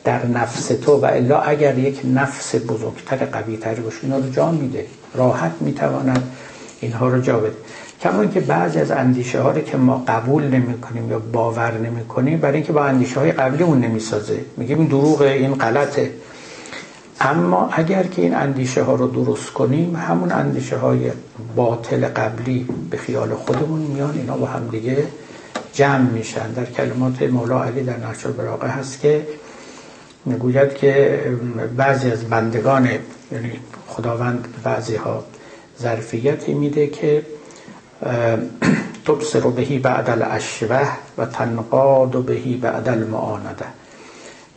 در نفس تو و الا اگر یک نفس بزرگتر قوی تری باشه اینا رو جان میده. راحت می‌تواند اینها رو جا بده. کما که بعضی از اندیشه ها که ما قبول نمی کنیم یا باور نمی کنیم برای اینکه با اندیشه های قبلی اون نمی‌سازه. میگیم این دروغه این غلطه. اما اگر که این اندیشه ها رو درست کنیم همون اندیشه های باطل قبلی به خیال خودمون میان اینا با هم دیگه جمع میشن. در کلمات مولا علی در نقش براقه هست که می‌گوید که بعضی از بندگان یعنی خداوند بعضی ها ظرفیتی میده که تبصر بهی بعد الاشوه و تنقاد بهی بعد المعانده.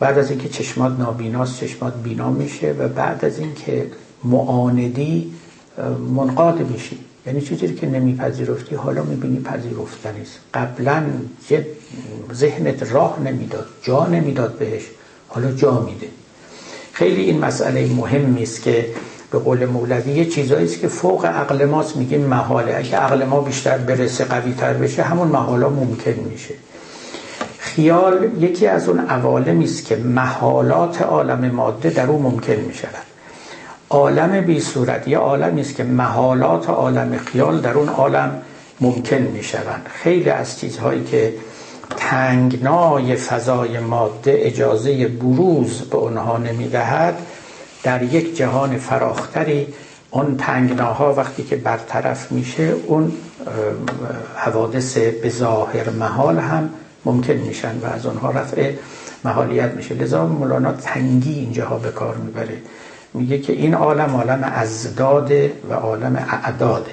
بعد از اینکه چشمات نابیناست چشمات بینا میشه و بعد از اینکه معاندی منقاد میشی. یعنی چیزی که نمیپذیرفتی حالا می‌بینی پذیرفتنی است قبلا ذهنت راه نمی‌داد جا نمی‌داد بهش حالا جا میده. خیلی این مسئله مهمی است که به قول مولوی یه چیزایی است که فوق عقل ماست. میگیم محاله. اگه عقل ما بیشتر برسه قوی تر بشه همون محالا ممکن میشه. خیال یکی از اون عوالمی است که محالات عالم ماده در او ممکن می‌شود. عالم بی صورت یه عالمی است که محالات عالم خیال در اون عالم ممکن می‌شوند. خیلی از چیزهایی که تنگنای فضای ماده اجازه بروز به اونها نمی‌دهد در یک جهان فراختری اون تنگناها وقتی که برطرف میشه اون حوادث به ظاهر محال هم ممکن میشن و از اونها رفع محالیت میشه. لذا مولانا تنگی اینجاها به کار می‌بره. میگه که این عالم عالم ازداده و عالم اعداده.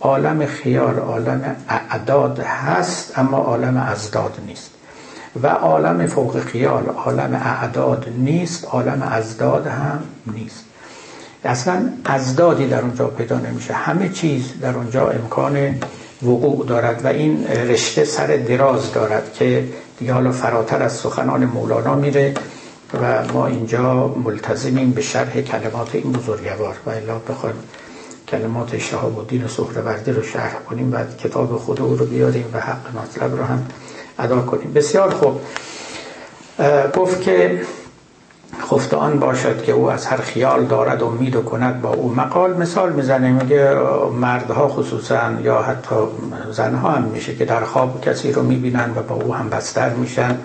عالم خیال عالم اعداد هست اما عالم ازداد نیست. و عالم فوق خیال عالم اعداد نیست عالم ازداد هم نیست. اصلا ازدادی در اونجا پیدا نمیشه. همه چیز در اونجا امکان وقوع دارد و این رشته سر دراز دارد که دیگه حالا فراتر از سخنان مولانا میره و ما اینجا ملتزمیم به شرح کلمات این بزرگوار. و الا بخوایم کلمات شهاب الدین سهروردی رو شرح کنیم و کتاب خود او رو بیاریم و حق مطلب رو هم ادا کنیم. بسیار خوب. گفت که خفت آن باشد که او از هر خیال دارد امید و کند با او. مقال مثال می‌زنه میگه مردها خصوصا یا حتی زنها هم میشه که در خواب کسی رو می‌بینن و با او هم بستر میشن.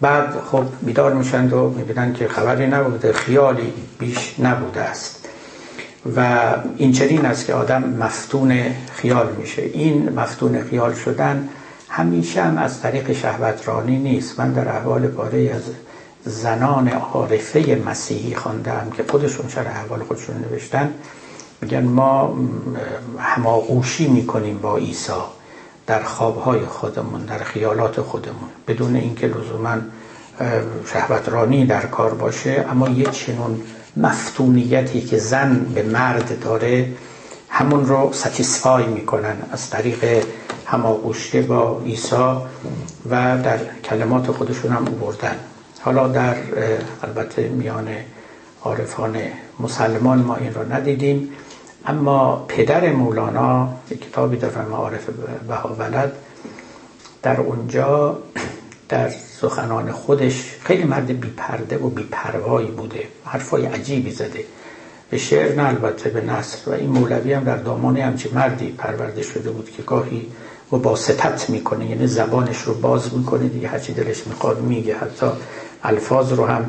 بعد خب بیدار میشن و می‌بینن که خبری نبوده خیالی بیش نبوده است. و این چنین است که آدم مفتون خیال میشه. این مفتون خیال شدن همیشه هم از طریق شهوترانی نیست. من در احوال پاره از زنان عارفه مسیحی خواندم که خودشون شر احوال خودشون نوشتن. میگن ما هماغوشی می‌کنیم با عیسی در خوابهای خودمون در خیالات خودمون. بدون اینکه لزوما شهوترانی در کار باشه اما یه چنون مفتونیتی که زن به مرد داره همون رو ستیسفای می‌کنن از طریق هماغوشی با عیسی و در کلمات خودشون هم بردن حالا در البته میان عارفان مسلمان ما این را ندیدیم اما پدر مولانا یک کتابی در معارف بهاولد در اونجا در سخنان خودش خیلی مرد بیپرده و بیپروایی بوده حرفای عجیبی زده. به شعر نه البته به نصر و این مولوی هم در دامان همچی مردی پرورده شده بود که گاهی و با ستت می‌کنه. یعنی زبانش رو باز می‌کنه دیگه. هرچی دلش می‌خواد میگه. حتی الفاظ رو هم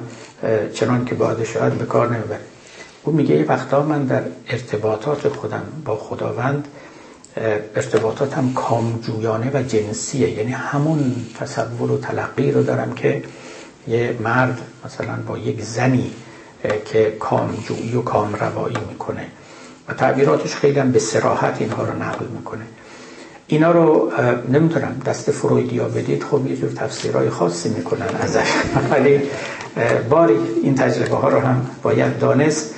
چنان که باید شاید به کار نمی‌بره او میگه یه وقتا من در ارتباطات خودم با خداوند ارتباطاتم کامجویانه و جنسیه. یعنی همون تصور و تلقی رو دارم که یه مرد مثلا با یک زنی که کامجویی و کامروایی می‌کنه و تعبیراتش خیلی هم به سراحت اینها رو نقل می‌کنه. اینا رو نمی‌تونم دست فرویدیا بدید. خب یه جور تفسیرهای خاصی می‌کنن ازش. ولی باری این تجربه ها رو هم باید دانست.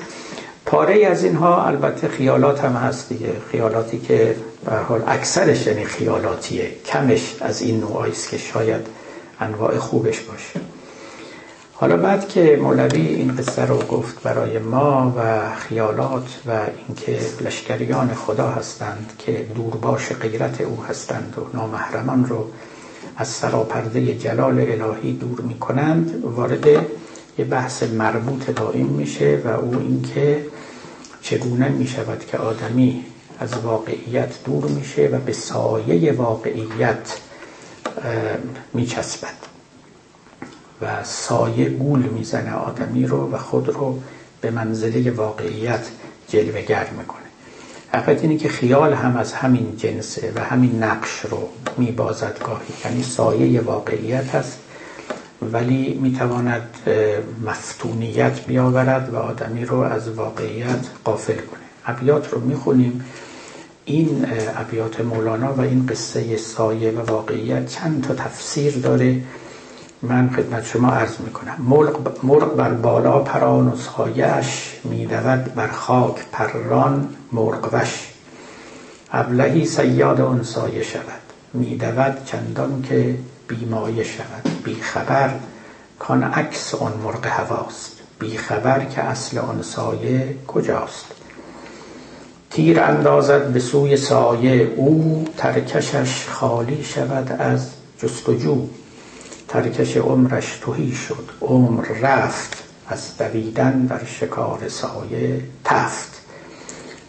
پاره از اینها البته خیالات هم هست دیگه. خیالاتی که به حال اکثرش یعنی خیالاتیه. کمش از این نوعی است که شاید انواع خوبش باشه. حالا بعد که مولوی این قصه رو گفت برای ما و خیالات و اینکه لشکریان خدا هستند که دورباش غیرت او هستند و نامحرمان رو از سراپرده جلال الهی دور می کنند وارد یه بحث مربوط دائم میشه و او اینکه چگونه می شود که آدمی از واقعیت دور میشه و به سایه واقعیت می چسبد و سایه گول می‌زنه آدمی رو و خود رو به منزله واقعیت جلوگر می‌کنه. حقیقت اینه که خیال هم از همین جنسه و همین نقش رو میبازد گاهی. یعنی سایه واقعیت هست ولی می‌تواند مفتونیت بیاورد و آدمی رو از واقعیت قافل کنه. ابیات رو می‌خونیم. این ابیات مولانا و این قصه سایه و واقعیت چند تا تفسیر داره. من خدمت شما عرض می‌کنم. مرغ, مرغ بر بالا پران و سایش میدود بر خاک پران مرغ وش. ابلهی سیاد اون سایه شود. میدود چندان که بیمایه شود. بیخبر کان عکس آن مرغ هواست. بیخبر که اصل آن سایه کجاست. تیر اندازد به سوی سایه او ترکشش خالی شود از جستجو. ترکش عمرش توهی شد. عمر رفت از دویدن بر شکار سایه تفت.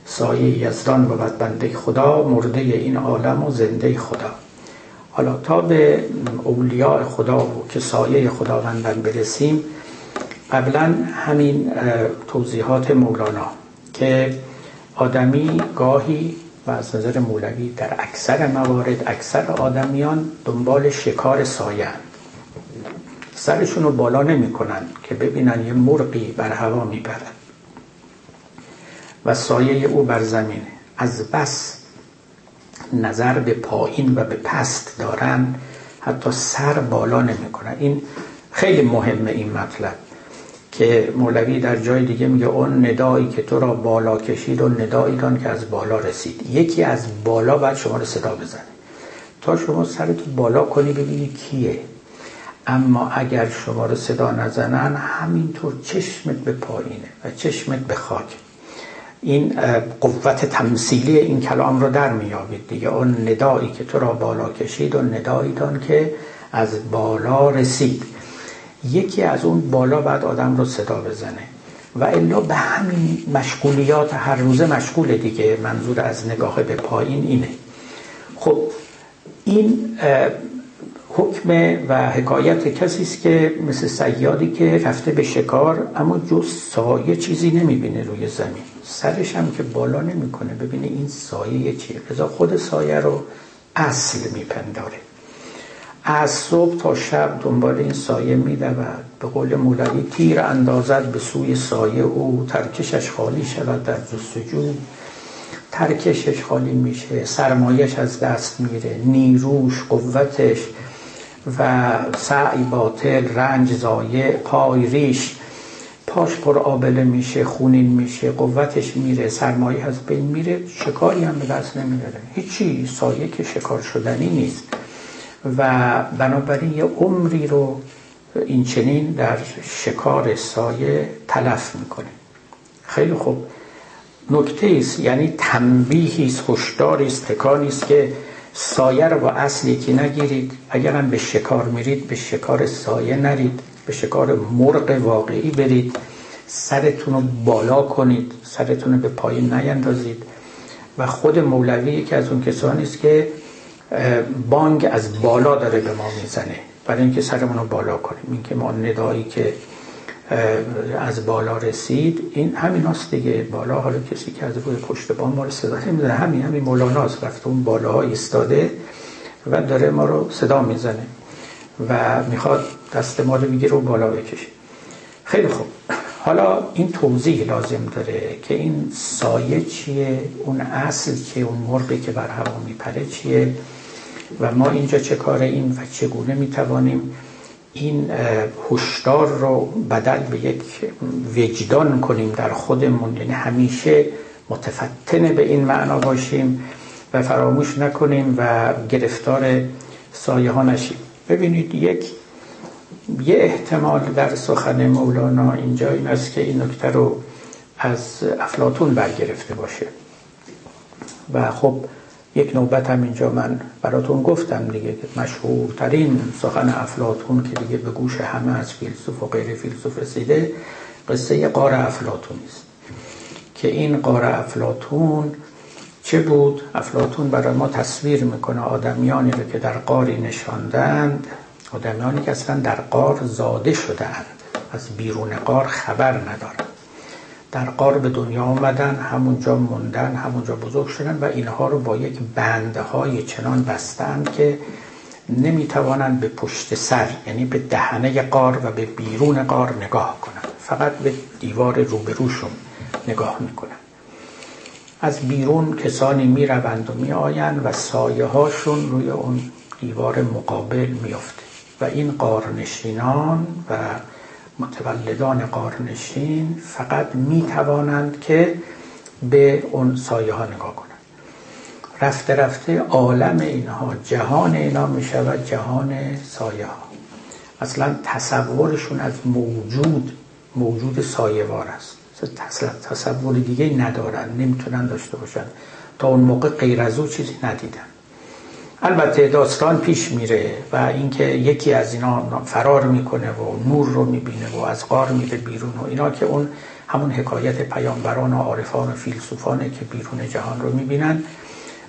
سایه یزدان بود بنده خدا مرده این عالم و زنده خدا. حالا تا به اولیاء خدا و که سایه خداوندن برسیم قبلا همین توضیحات مولانا که آدمی گاهی و از نظر مولوی در اکثر موارد اکثر آدمیان دنبال شکار سایه سرشون رو بالا نمی‌کنن که ببینن یه مرغی بر هوا می‌برد و سایه او بر زمینه از بس نظر به پایین و به پست دارن حتی سر بالا نمی‌کنن. این خیلی مهمه این مطلب که مولوی در جای دیگه میگه اون ندایی که تو را بالا کشید و ندایی دان که از بالا رسید. یکی از بالا باید شما رو صدا بزنه. تا شما سرتو بالا کنی ببینی کیه. اما اگر شما رو صدا نزنن همینطور چشمت به پایینه و چشمت به خاک. این قوت تمثیلی این کلام رو در میابید دیگه. اون ندایی که تو را بالا کشید و ندایی دان که از بالا رسید. یکی از اون بالا بعد آدم رو صدا بزنه. و الا به همین مشغولیات هر روزه مشغول دیگه. منظور از نگاه به پایین اینه. خب این حکم و حکایت کسی است که مثل سیادی که رفته به شکار اما جز سایه چیزی نمی‌بینه روی زمین. سرش هم که بالا نمی‌کنه. ببینه این سایه چیه. رضا خود سایه رو اصل میپنداره. از صبح تا شب دنبال این سایه میدود. به قول مولوی تیر اندازد به سوی سایه او. ترکشش خالی شود در جستجو. ترکشش خالی میشه. سرمایش از دست میره. نیروش قوتش. و سعی باطل رنج زایه پای ریش. پاش پر آبله میشه خونین میشه قوتش میره سرمایه از بین میره شکاری هم به دست نمیاره. هیچی سایه که شکار شدنی نیست. و بنابراین یه عمری رو این چنین در شکار سایه تلف می‌کنه. خیلی خوب. نکته است یعنی تنبیهی است هشداری است تکانی است که سایه رو با اصلی که نگیرید. اگرم به شکار میرید به شکار سایه نرید. به شکار مرغ واقعی برید. سرتون رو بالا کنید. سرتون رو به پایین نیندازید. و خود مولوی که از اون کسانی است که بانگ از بالا داره به ما می‌زنه. برای اینکه سرمون رو بالا کنیم. اینکه ما ندایی که از بالا رسید. این همین هست دیگه. بالا حالا کسی که از روی پشت بام ما رو صدا نمی‌زنه همین همین مولاناست رفته اون بالاها ایستاده و داره ما رو صدا می‌زنه و می‌خواد دست ما رو بگیره و بالا بکشه. خیلی خوب. حالا این توضیح لازم داره که این سایه چیه؟ اون اصل که اون مرغی که بر هوا میپره چیه؟ و ما اینجا چه کار این و چگونه می‌توانیم این هشدار رو بدل به یک وجدان کنیم در خودمون یعنی همیشه متفتن به این معنا باشیم و فراموش نکنیم و گرفتار سایه ها نشیم. ببینید یک یه احتمال در سخن مولانا اینجا این است که این نکته رو از افلاتون برگرفته باشه. و خب یک نوبت هم اینجا من براتون گفتم دیگه که مشهورترین سخن افلاتون که دیگه به گوش همه از فیلسوف و غیر فیلسوف رسیده قصه قار افلاتون است. که این قار افلاتون چه بود؟ افلاتون برای ما تصویر می‌کنه آدمیانی رو که در قاری نشاندند آدمیانی که اصلا در قار زاده شدهاند. از بیرون قار خبر ندارند در قار به دنیا آمدن همونجا موندن همونجا بزرگ شدن و اینها رو با یک بنده های چنان بستند که نمی‌توانند به پشت سر یعنی به دهنه قار و به بیرون قار نگاه کنند. فقط به دیوار روبروشون نگاه می‌کنن از بیرون کسانی می‌روند و میآیند و سایه هاشون روی اون دیوار مقابل میافته. و این قارنشینان و متولدان قارنشین فقط می توانند که به اون سایه ها نگاه کنند. رفته رفته عالم اینها جهان اینا می شود جهان سایه ها اصلا تصورشون از موجود موجود سایوار است. تصور دیگه ندارن نمی‌تونن داشته باشن. تا اون موقع غیر از او چیزی ندیدن. البته داستان پیش میره و اینکه یکی از اینا فرار می‌کنه و نور رو می‌بینه و از غار میره بیرون و اینا که اون همون حکایت پیامبران و عارفان و فیلسوفانه که بیرون جهان رو می‌بینن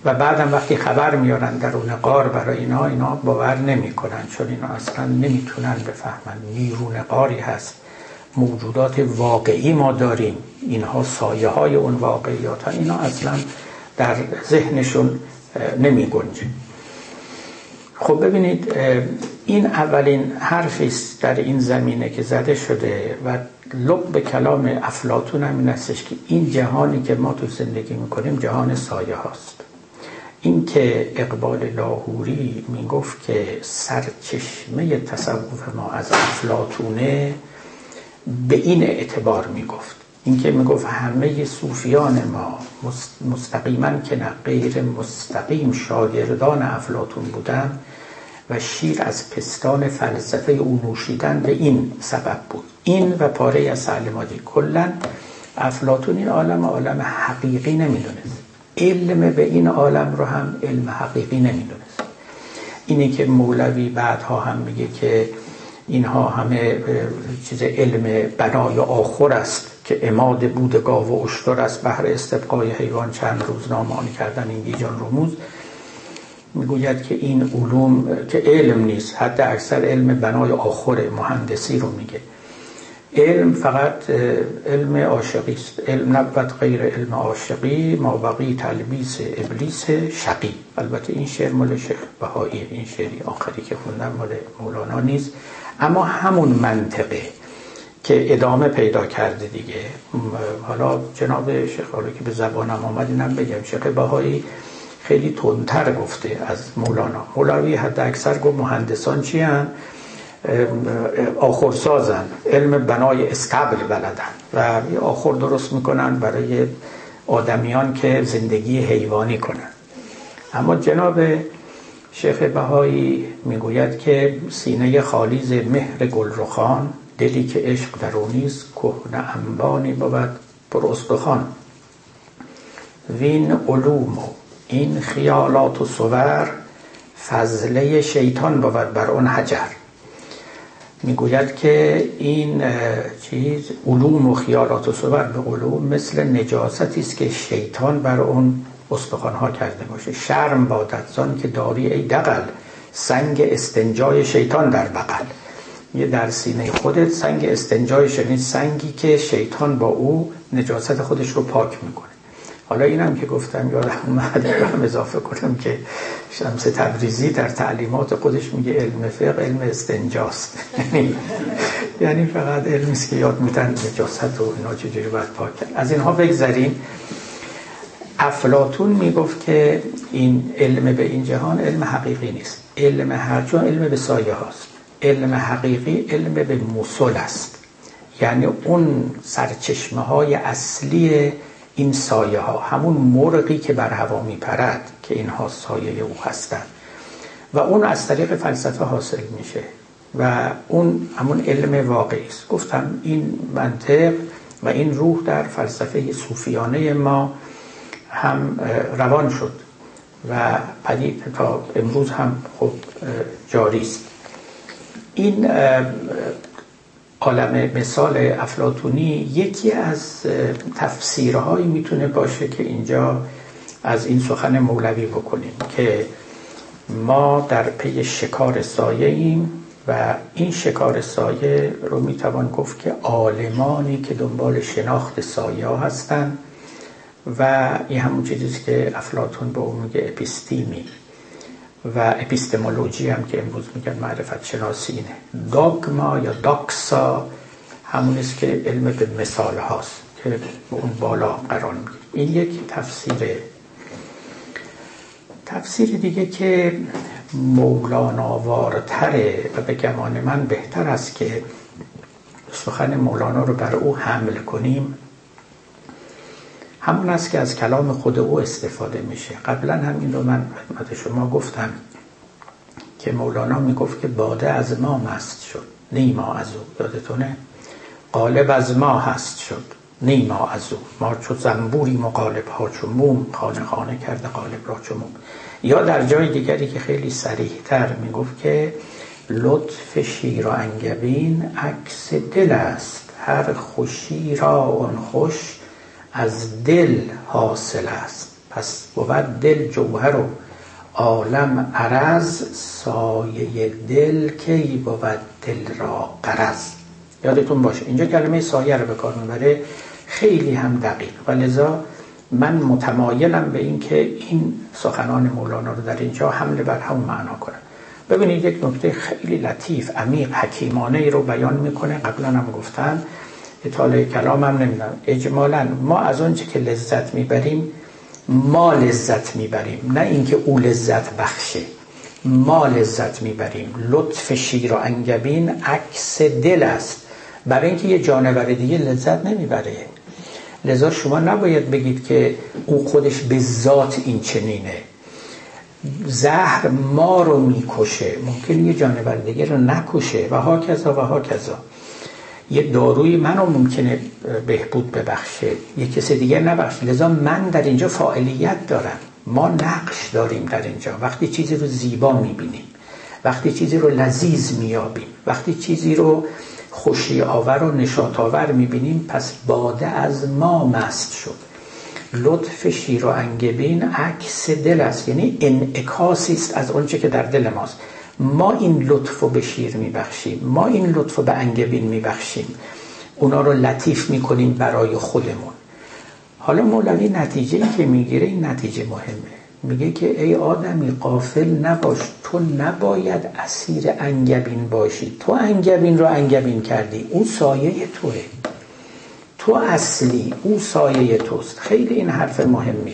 و بعدم وقتی خبر میارن درون قار برای اینا اینا باور نمی‌کنن چون اینا اصلا نمی‌تونن بفهمن. نیرون قاری هست. موجودات واقعی ما داریم. اینها سایه های اون واقعیات ها. اینا اصلا در ذهنشون نمی گنجه خب ببینید این اولین حرفی است در این زمینه که زده شده و لب کلام افلاتون هم این استش که این جهانی که ما تو زندگی می‌کنیم جهان سایه هاست. این که اقبال لاهوری می‌گفت که سرچشمه تصوف ما از افلاتونه به این اعتبار می‌گفت. اینکه می‌گفت همه صوفیان ما مستقیما که نه غیر مستقیم شاگردان افلاتون بودن و شیر از پستان فلسفه او نوشیدن به این سبب بود. این و پاره از سعلمادی کلا افلاتون این عالم عالم حقیقی نمی‌دونست. علم به این عالم رو هم علم حقیقی نمی‌دونست. اینه که مولوی بعدها هم میگه که اینها همه چیز علم بنای آخر است که اماد بود گاو و اشتر است. بهر استبقای حیوان چند روز نامانی کردن این گیجان رموز. می‌گوید که این علوم که علم نیست حتی اکثر علم بنای آخر مهندسی رو میگه. علم فقط علم عاشقی است. علم نبود غیر علم عاشقی ما بقی تلبیس ابلیس شقی. البته این شعر مال شیخ بهایی این شعری آخری که خوندم مال مولانا نیست. اما همون منطقه که ادامه پیدا کرده دیگه. حالا جناب شیخ که به زبانم آمد اینم بگم. شیخ بهایی خیلی تندتر گفته از مولانا. مولوی حد اکثر گفت مهندسان چی هم آخرسازن. علم بنای استبل بلدن. و یه آخر درست می‌کنن برای آدمیان که زندگی حیوانی کنن. اما جناب شیخ بهایی می‌گوید که سینه خالیز مهر گلرخان دلی که عشق درونیست کهنه انبانی بود پر استخوان وین علوم و این خیالات و صور فضله شیطان بود بر اون حجر. می‌گوید که این چیز علوم و خیالات و صور به علوم مثل نجاستی است که شیطان بر اون استخوان ها کرده باشه. شرم بادت زان که داری ای دقل سنگ استنجای شیطان در بغل. یه در سینه خودت سنگ استنجای شنید سنگی که شیطان با او نجاست خودش رو پاک می‌کنه. حالا اینم که گفتم یادم اومد هم اضافه کنم که شمس تبریزی در تعلیمات خودش میگه علم فقه علم استنجاست. یعنی, یعنی فقط علمی که یاد میتن نجاست و اینا چجوری باید پاک کرد. از اینها بگذریم. افلاتون می‌گفت که این علم به این جهان علم حقیقی نیست. علم هر علم به سایه هاست. علم حقیقی علم به مسل است. یعنی اون سرچشمه های اصلی این سایه ها همون مرغی که بر هوا میپرد که اینها سایه او هستند و اون از طریق فلسفه حاصل میشه و اون همون علم واقعی است. گفتم این منطق و این روح در فلسفه صوفیانه ما هم روان شد و پدید تا امروز هم خب جاری است. این عالم مثال افلاتونی یکی از تفسیرهایی می‌تونه باشه که اینجا از این سخن مولوی بکنیم که ما در پی شکار سایه ایم و این شکار سایه رو می‌توان گفت که عالمانی که دنبال شناخت سایه ها هستند و این همون چیزیست که افلاتون به اون میگه اپیستیمی. و اپیستمولوژی هم که امروز میگن معرفت شناسی اینه. داگما یا داکسا همون که علم به مثال هاست که به اون بالا قرار می‌گیره. این یک تفسیره. تفسیر دیگه که مولاناوارتره و به گمان من بهتر است که سخن مولانا رو بر او حمل کنیم. همون است که از کلام خود او استفاده میشه. قبلا همین رو من خدمت شما گفتم که مولانا می‌گفت که باده از ما مست شد نیما از او. یادتونه؟ قالب از ما هست شد نیما از او. ما چو زنبوری مقالب ها چو موم خانه خانه کرده قالب را چو موم. یا در جای دیگری که خیلی سریحتر می‌گفت که لطف شیر و انگبین عکس دل است. هر خوشی را اون خوش از دل حاصل است. پس بود دل جوهر و عالم عرض سایه دل کی بود دل را قرض یادتون باشه اینجا کلمه سایه رو به کار می‌بره. خیلی هم دقیق. و لذا من متمایلم به این که این سخنان مولانا رو در اینجا حمله بر همون معنا کنم ببینید یک نکته خیلی لطیف عمیق حکیمانه ای رو بیان می‌کنه. قبلا هم گفتن اطاله کلام هم نمی‌دونم. اجمالا ما از آنچه که لذت می‌بریم ما لذت می‌بریم. نه اینکه او لذت بخشه. ما لذت می‌بریم. لطف شیر و انگبین عکس دل است. برای اینکه یه جانور دیگه لذت نمی‌بره. لذا شما نباید بگید که او خودش به ذات این چنینه. زهر ما رو می‌کشه. ممکن یه جانور دیگه رو نکشه. و ها کذا و ها کذا. یه داروی منو ممکنه بهبود ببخشه یه کسی دیگه نبخشه. لذا من در اینجا فاعلیت دارم. ما نقش داریم در اینجا. وقتی چیزی رو زیبا می‌بینیم وقتی چیزی رو لذیذ میابیم وقتی چیزی رو خوشی آور و نشاط آور می‌بینیم پس باده از ما مست شد. لطف شیر و انگبین عکس دل است. یعنی انعکاسی است از اونچه که در دل ماست. ما این لطف رو به شیر میبخشیم ما این لطف رو به انگبین میبخشیم اونا رو لطیف می‌کنیم برای خودمون. حالا مولوی نتیجه ای که می‌گیره این نتیجه مهمه. میگه که ای آدمی قافل نباش تو نباید اسیر انگبین باشی. تو انگبین رو انگبین کردی او سایه توه. تو اصلی او سایه توست. خیلی این حرف مهمی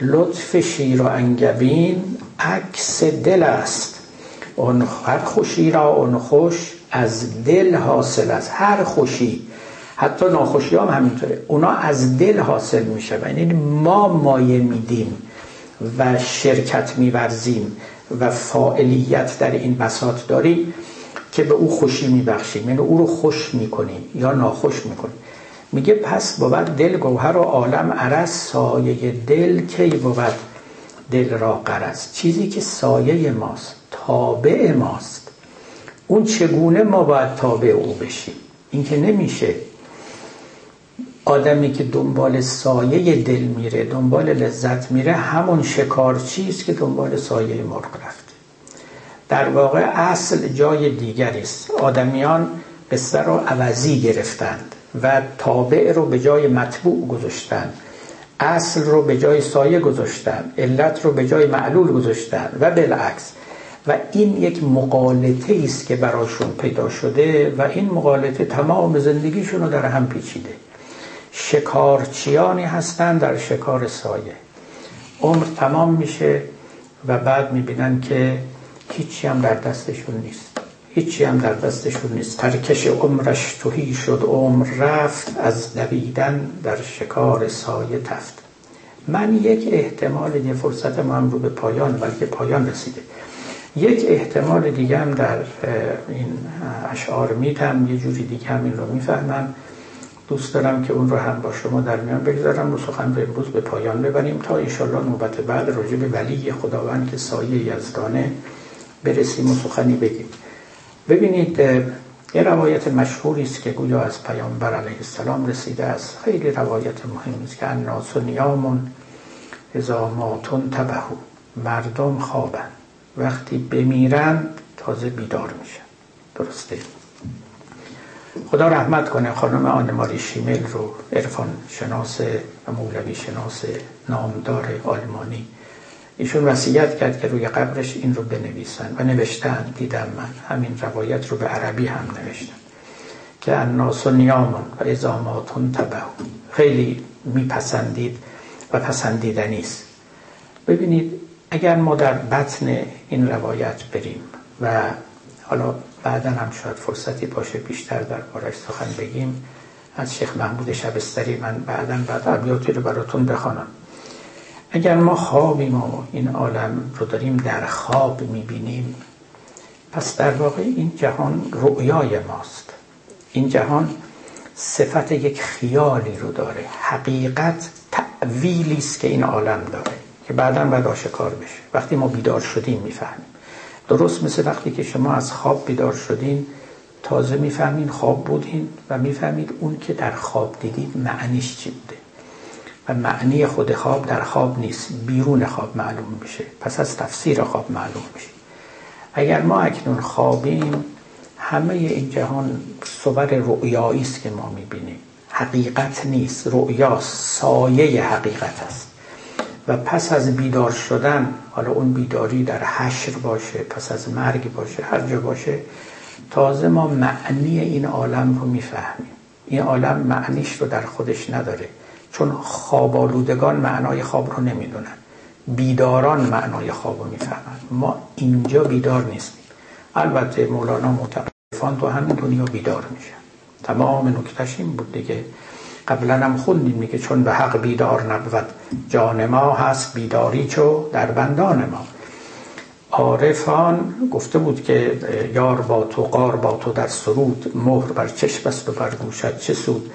لطف شیر و انگبین عکس دل است. اون هر خوشی را اون خوش از دل حاصل است هر خوشی. حتی ناخوشی هم همینطوره. اونا از دل حاصل میشه و یعنی ما مایه میدیم و شرکت میورزیم و فاعلیت در این بساط داریم که به او خوشی میبخشیم. یعنی او رو خوش می‌کنیم یا ناخوش می‌کنیم. میگه پس بود دل گوهر و عالم عرض سایه دل کی بود دل را قرض چیزی که سایه ماست. تابع ماست. اون چگونه ما باید تابع او بشیم؟ این که نمیشه. آدمی که دنبال سایه دل میره دنبال لذت میره همون شکار چیست که دنبال سایه مرغ رفته. در واقع اصل جای دیگری است. آدمیان قصه رو عوضی گرفتند و تابع رو به جای مطبوع گذاشتند. اصل رو به جای سایه گذاشتن علت رو به جای معلول گذاشتن و بالعکس و این یک مقالطه است که براشون پیدا شده و این مقالطه تمام زندگیشون رو در هم پیچیده. شکارچیانی هستند در شکار سایه. عمر تمام میشه و بعد می‌بینن که هیچی هم در دستشون نیست. هیچی هم در دستشون نیست. ترکش عمرش توهی شد عمر رفت از دویدن در شکار سایه تفت. من یک احتمال یه فرصت ما هم رو به پایان بلکه پایان رسیده. یک احتمال دیگه هم در این اشعار میتم یه جوری دیگه هم این رو می‌فهمم. دوست دارم که اون رو هم با شما در میان بگذارم. و سخن به امروز به پایان ببریم تا ایشالله نوبت بعد راجع به ولی خداوند که سایه یزدانه برسیم و سخنی بگیم. ببینید یه روایت مشهوری است که گویا از پیامبر علیه السلام رسیده است. خیلی روایت مهمی است که الناس و نیامون اذا ماتون تبهو مردم خوابن وقتی بمیرن تازه بیدار میشن. درسته؟ خدا رحمت کنه خانم آنماری شیمل رو عرفان شناس و مولوی شناس نامدار آلمانی. ایشون وصیت کرد که روی قبرش این رو بنویسن و نوشتن دیدم من. همین روایت رو به عربی هم نوشتن. که الناس و نیامون و ازاماتون تبه خیلی میپسندید و پسندیدنی است. ببینید اگر ما در بطن این روایت بریم و حالا بعدا هم شاید فرصتی باشه بیشتر در بارش سخن بگیم از شیخ محمود شبستری من بعدا بعد ابیاتی رو براتون بخوانم. اگر ما خوابیم و این عالم رو داریم در خواب می‌بینیم پس در واقع این جهان رؤیای ماست. این جهان صفت یک خیالی رو داره. حقیقت تعویلی است که این عالم داره. که بعدا باید آشکار بشه. وقتی ما بیدار شدیم می‌فهمیم. درست مثل وقتی که شما از خواب بیدار شدین تازه می‌فهمین خواب بودین و می‌فهمید اون که در خواب دیدید معنیش چی بوده. و معنی خود خواب در خواب نیست. بیرون خواب معلوم میشه. پس از تفسیر خواب معلوم میشه. اگر ما اکنون خوابیم همه این جهان صور رؤیایی است که ما می‌بینیم. حقیقت نیست. رؤیاست سایه حقیقت است. و پس از بیدار شدن حالا اون بیداری در حشر باشه پس از مرگ باشه هر جا باشه تازه ما معنی این عالم رو می‌فهمیم. این عالم معنیش رو در خودش نداره. چون خوابالودگان معنای خواب رو نمی‌دونن. بیداران معنای خواب رو می‌فهمن. ما اینجا بیدار نیستیم. البته مولانا متقفان تو همین دنیا بیدار میشن. تمام نکتش این بود دیگه. قبلا هم خوندیم میگه چون به حق بیدار نبود جان ما هست بیداری چو در بندان ما. عارفان گفته بود که یار با تو قار با تو در سرود مهر بر چشم است و بر گوشت چه سود.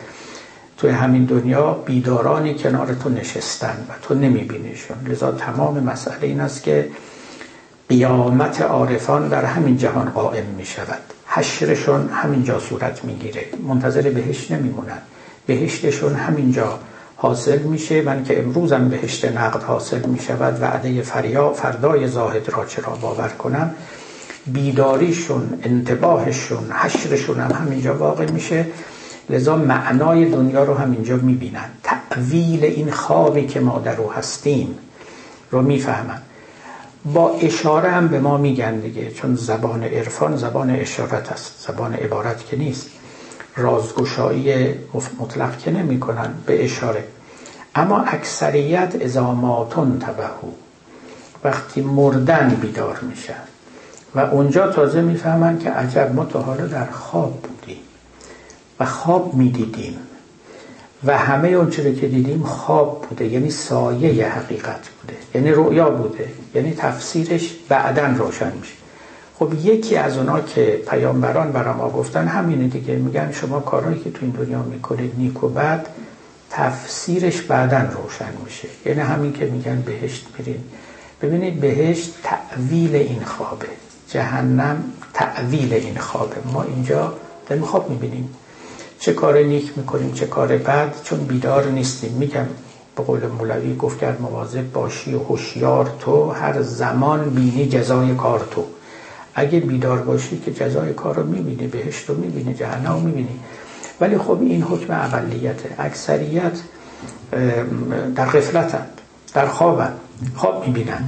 توی همین دنیا بیدارانی کنار تو نشستن و تو نمیبینیشون. لذا تمام مسئله این است که قیامت عارفان در همین جهان قائم می شود حشرشون همینجا صورت می‌گیره. منتظر بهش نمیمونن. بهشتشون همینجا حاصل میشه من که امروزم بهشت نقد حاصل می شود وعده فریا فردای زاهد را چرا باور کنم؟ بیداریشون انتباهشون حشرشون هم همینجا واقع میشه. لذا معنای دنیا رو همینجا می‌بینن. تعویل این خوابی که ما در رو هستیم رو می‌فهمن. با اشاره هم به ما میگن دیگه چون زبان عرفان زبان اشارت است زبان عبارت که نیست. رازگشایی مطلق که نمی کنن به اشاره. اما اکثریت ازاماتون تبهو وقتی مردن بیدار میشن. و اونجا تازه می‌فهمن که عجب ما تا حالا در خواب بودیم و خواب می‌دیدیم. و همه اون که دیدیم خواب بوده یعنی سایه حقیقت بوده یعنی رؤیا بوده یعنی تفسیرش بعدا روشن میشه. خب یکی از اونا که پیامبران برای ما گفتن همینه دیگه. میگن شما کارهایی که تو این دنیا می‌کنید نیک و بد تفسیرش بعدا روشن میشه. یعنی همین که میگن بهشت میرین. ببینید بهشت تعویل این خوابه. جهنم تعویل این خوابه. ما اینجا داریم خواب می‌بینیم. چه کار نیک می‌کنیم چه کار بد چون بیدار نیستیم. میگم به قول مولوی گفت مواظب باشی و هوشیار تو هر زمان بینی جزای کار تو. اگه بیدار باشی که جزای کار رو می‌بینی بهشت رو می‌بینی جهنم رو می‌بینی. ولی خب این حکم اقلیته اکثریت در غفلتن در خوابن. خواب می‌بینن.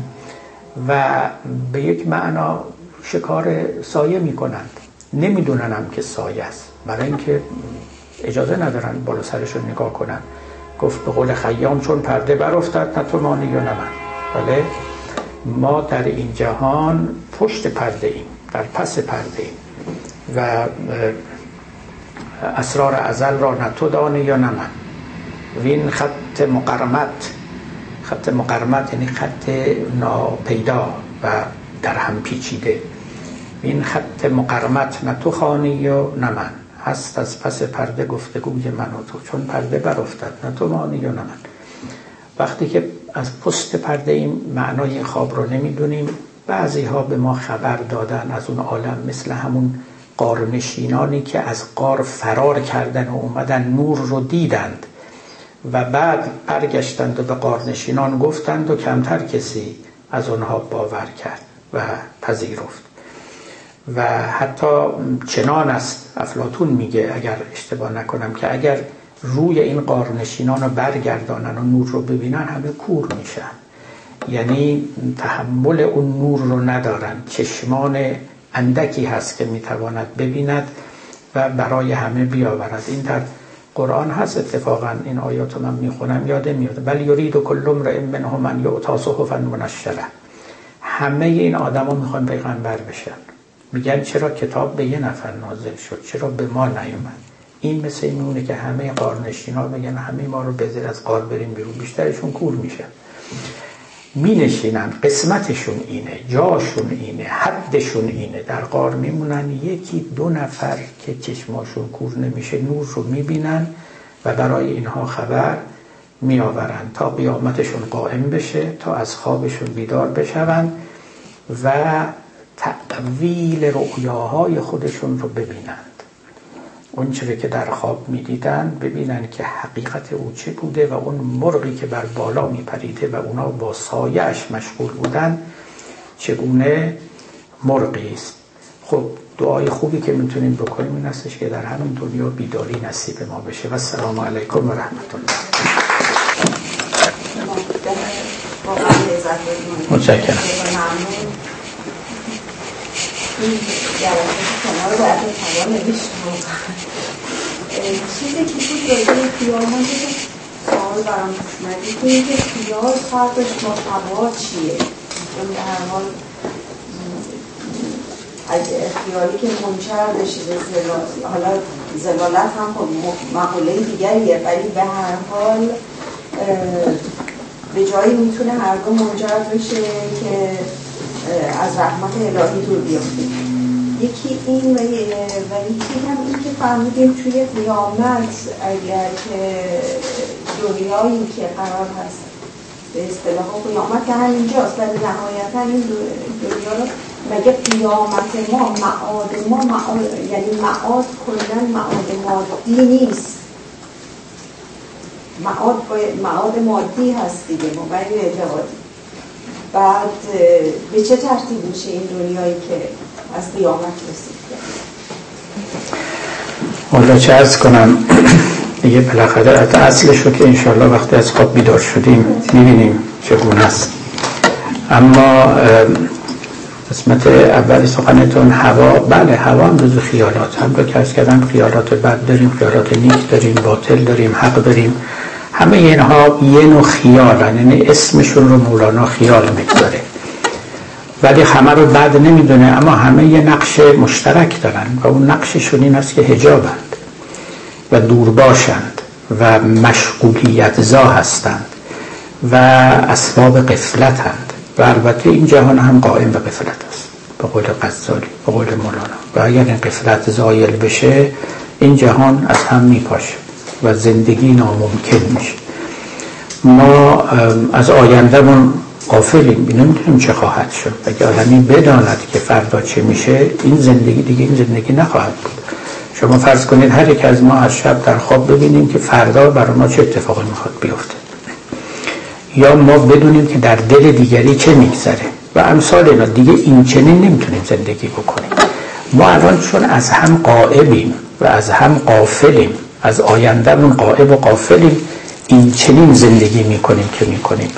و به یک معنا شکار سایه می‌کنند نمی‌دونن هم که سایه است. برای اینکه اجازه ندارن بالا سرشون نگاه کنن. گفت به قول خیام چون پرده برافتد نه تو مانی یا نه من. بله؟ ما در این جهان پشت پرده ایم در پس پرده ایم. و اسرار ازل را نه تو دانی یا نه من. وین خط مقرمت خط مقرمت یعنی خط ناپیدا و در هم پیچیده. این خط مقرمت نه تو خانی یا نه من. هست از پس پرده گفتگوی من و تو چون پرده برافتد نه تو مانی یا نه من. وقتی که از پست پرده این معنای خواب رو نمی‌دونیم. بعضی ها به ما خبر دادن از اون عالم مثل همون قارنشینانی که از قار فرار کردن و اومدن نور رو دیدند و بعد برگشتند و به قارنشینان گفتند و کمتر کسی از اونها باور کرد و پذیرفت. و حتی چنان است افلاتون میگه اگر اشتباه نکنم که اگر روی این قارنشینان رو برگردانن و نور رو ببینن همه کور میشن. یعنی تحمل اون نور رو ندارن. چشمان اندکی هست که می‌تواند ببیند و برای همه بیاورد. این در قرآن هست اتفاقا. این آیات رو من می‌خونم یاده میاد. بل یرید کل امرئ منهم ان یؤتا صحفا منشره همه این آدما می‌خوان پیغمبر بشن. میگن چرا کتاب به یه نفر نازل شد؟ چرا به ما نیومد؟ این مثل میمونه که همه قارنشینا بگن همه ما رو بذیر از قار بریم بیرون. بیشترشون کور میشن می نشینن قسمتشون اینه جاشون اینه حدشون اینه. در قار میمونن یکی دو نفر که چشماشون کور نمیشه نور رو می‌بینن و برای اینها خبر میآورن تا قیامتشون قائم بشه تا از خوابشون بیدار بشون و تقویل رؤیاهای خودشون رو ببینند اون چیزی که در خواب می‌دیدن ببینن که حقیقت او چه بوده و اون مرغی که بر بالا میپریده و اونا با سایش مشغول بودن چگونه مرغی است. خب دعای خوبی که می‌تونیم بکنیم این هستش که در همین دنیا بیداری نصیب ما بشه. و السلام علیکم و رحمت الله متشکرم. چیزی که بود راجعه خیال من سوال برام اومدی که اینکه خیال فرقش با هوا چیه؟ چون به هر حال از خیالی که منچر بشه به حالا زلالت هم مقوله دیگریه ولی به هر حال به جایی می‌تونه هر دو منجر بشه که از رحمت الهی دور بیافته یکی این و یکی هم این که فهمیدیم توی قیامت اگر که دنیایی که قرار هست به اصطلاح قیامت که همینجاست ولی نهایتا این دنیا رو مگه قیامت ما معاد ما معاد یعنی معاد کلا معاد مادی نیست. معاد, معاد مادی هست دیگه مبین اعتقادی بعد به چه ترتیب میشه این دنیایی که از قیامت رسید؟ حالا چه ارز کنم؟ دیگه بالاخره از اصلش رو که انشالله وقتی از خواب بیدار شدیم می‌بینیم چگونه است. اما قسمت اولی سخنتون هوا بله هوا هم روز خیالات. هم رو که کردم خیالات بد داریم خیالات نیک داریم باطل داریم حق داریم. همه اینها یه نوع خیال یعنی اسمشون رو مولانا خیال می‌گذاره. ولی همه رو بد نمی‌دونه اما همه یه نقش مشترک دارن و اون نقششون این است که هجابند و دور باشند و مشغولیت زا هستند و اسباب قفلتند و البته این جهان هم قائم به قفلت است. به قول غزالی به قول مولانا. و اگر این قفلت زایل بشه این جهان از هم میپاشه. و زندگی ناممکن میشه. ما از آیندهمون قافلیم نمی‌دونیم چه خواهد شد. اگه آدمی بداند که فردا چه میشه این زندگی دیگه این زندگی نخواهد بود. شما فرض کنید هر یک از ما از شب در خواب ببینیم که فردا برای ما چه اتفاقی می‌خواد بیفته. یا ما بدونیم که در دل دیگری چه میگذره. و امثال اینا دیگه این چنین نمی‌تونیم زندگی بکنیم. ما الان چون از هم قائبیم و از هم قافلیم از آیندهمون قائب و قافلیم این چنین زندگی می‌کنیم که می‌کنیم.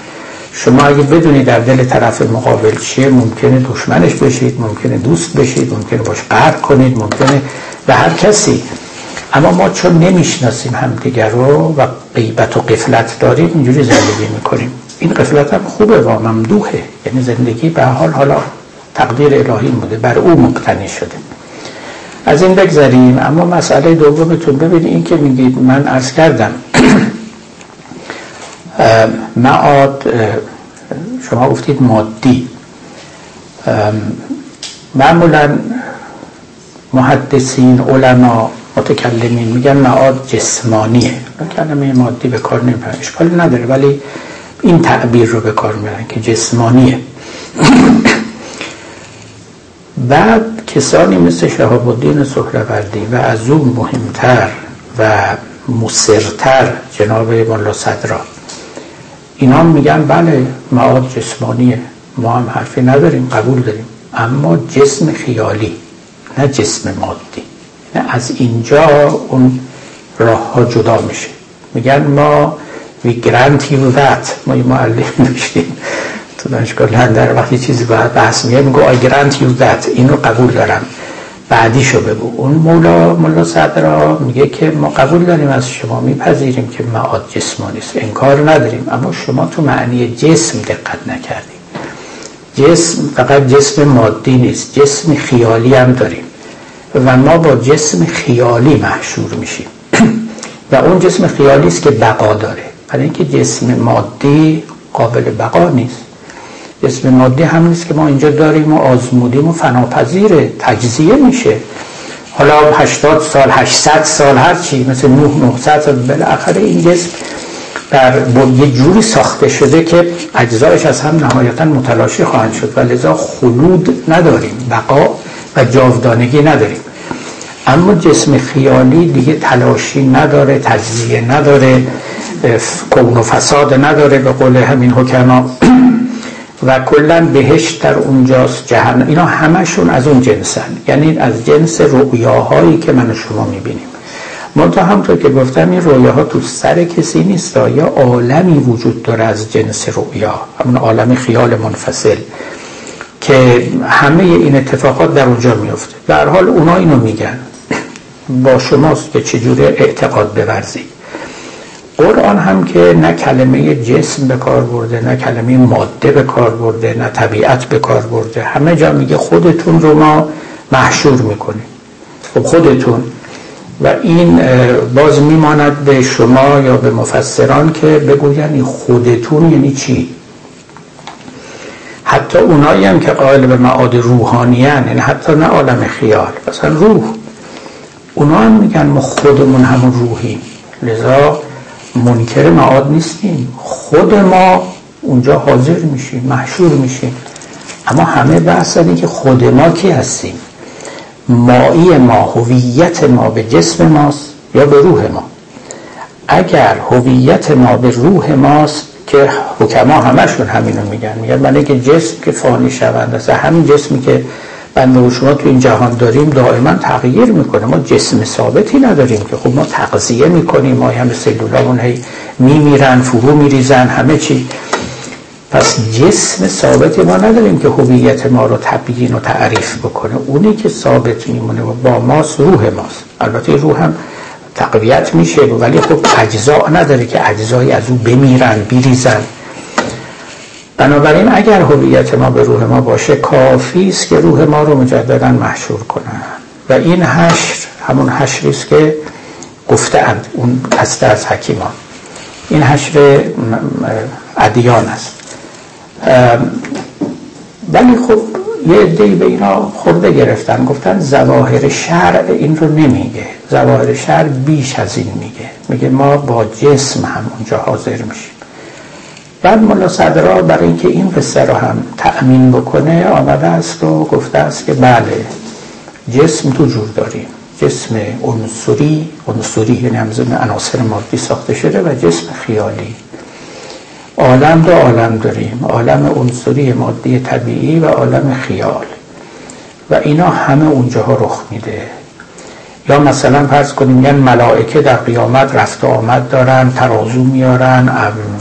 شما اگه بدونی در دل طرف مقابل چیه ممکنه دشمنش بشید ممکنه دوست بشید ممکنه باش قهر کنید ممکنه به هر کسی. اما ما چون نمی‌شناسیم همدیگر رو و غیبت و قفلت داریم اینجوری زندگی می‌کنیم. این قفلت هم خوبه و ممدوحه. یعنی زندگی به حال حالا تقدیر الهی بوده بر او مقتنی شده. از این بگذاریم اما مسئله دومتون ببینید این که میگید من عرض کردم. معاد شما گفتید مادی. معمولا محدثین علما متکلمین میگن معاد جسمانیه. کلمه مادی به کار نمی‌برن اشکالی نداره ولی این تعبیر رو به کار می‌برن که جسمانیه. بعد کسانی مثل شهاب الدین سهروردی و از اون مهمتر و مصرتر جناب ملا صدرا. اینا میگن بله معاد جسمانیه ما هم حرفی نداریم قبول داریم. اما جسم خیالی نه جسم مادی. نه از اینجا اون راه ها جدا میشه. میگن ما we grant you that. ما یه معلم داشتیم تو دانشگاه لندن وقتی چیزی باید بحث میگه میگو I grant you that اینو قبول دارم. بعدیشو بگو. اون مولا مولا صدرا میگه که ما قبول داریم از شما میپذیریم که معاد جسمانی است انکار نداریم. اما شما تو معنی جسم دقت نکردیم. جسم فقط جسم مادی نیست جسم خیالی هم داریم. و ما با جسم خیالی محشور میشیم. و اون جسم خیالی است که بقا داره. برای اینکه جسم مادی قابل بقا نیست. جسم مادی هم نیست که ما اینجا داریم و آزمودیم و فناپذیر تجزیه میشه. حالا 80 سال 800 سال هر چی مثل 9 900 سال بالاخره این جسم در یه جوری ساخته شده که اجزایش از هم نهایتا متلاشی خواهند شد و لذا خلود نداریم بقا و جاودانگی نداریم. اما جسم خیالی دیگه تلاشی نداره تجزیه نداره کون و فساد نداره به قول همین حکما. و کلا بهشت در اونجاست جهنم. اینا همشون از اون جنسن. یعنی از جنس رؤیاهایی که من و شما می‌بینیم. منتها همطور که گفتم این رویاها تو سر کسی نیست یا عالمی وجود داره از جنس رؤیا. همون عالم خیال منفصل که همه این اتفاقات در اونجا میفته در حال اونا اینو میگن. با شماست که چجوری اعتقاد بورزید. قرآن هم که نه کلمه جسم به کار برده نه کلمه ماده به کار برده نه طبیعت به کار برده. همه جا میگه خودتون رو ما محشور می‌کنیم. خب خودتون. و این باز میماند به شما یا به مفسران که بگوین خودتون یعنی چی؟ حتی اونایی هم که قائل به معاد روحانیان یعنی حتی نه عالم خیال مثلا روح. اونا هم میگن ما خودمون همون روحیم. لذا منکر معاد نیستیم. خود ما اونجا حاضر میشیم محشور میشیم. اما همه بحث که خود ما کی هستیم؟ مایی ما هویت ما به جسم ماست یا به روح ما؟ اگر هویت ما به روح ماست که حکما همشون همینو میگن. میگن من که جسم که فانی شوند است همین جسمی که بنده و شما تو این جهان داریم دائما تغییر می‌کنه. ما جسم ثابتی نداریم که خب ما تغذیه می‌کنیم ما هم سلولامون هی میمیرن فرو میریزن همه چی. پس جسم ثابتی ما نداریم که هویت ما رو تبیین و تعریف بکنه. اونی که ثابت میمونه و با ماست روح ماست. البته روح هم تقویت میشه ولی خب اجزا نداره که اجزایی از او بمیرن بیریزن بنابراین اگر هویت ما به روح ما باشه کافی است که روح ما رو مجددا محشور کنن. و این حشر همون حشری است که گفتند اون هسته از حکیمان. این حشر ادیان است. ولی خب یه عده‌ای به اینا خورده گرفتن. گفتن زواهر شرع این رو نمیگه. زواهر شرع بیش از این میگه. میگه ما با جسم هم اونجا حاضر میشیم. بعد ملا صدرا برای اینکه این قصه رو هم تأمین بکنه آمده است و گفته است که بله جسم تو جور داریم. جسم عنصری عنصری یعنی همزم عناصر مادی ساخته شده و جسم خیالی. عالم دو عالم داریم. عالم عنصری مادی طبیعی و عالم خیال. و اینا همه اونجاها رخ میده. یا مثلا فرض کنیم میگن ملائکه در قیامت رفت و آمد دارن ترازو میارن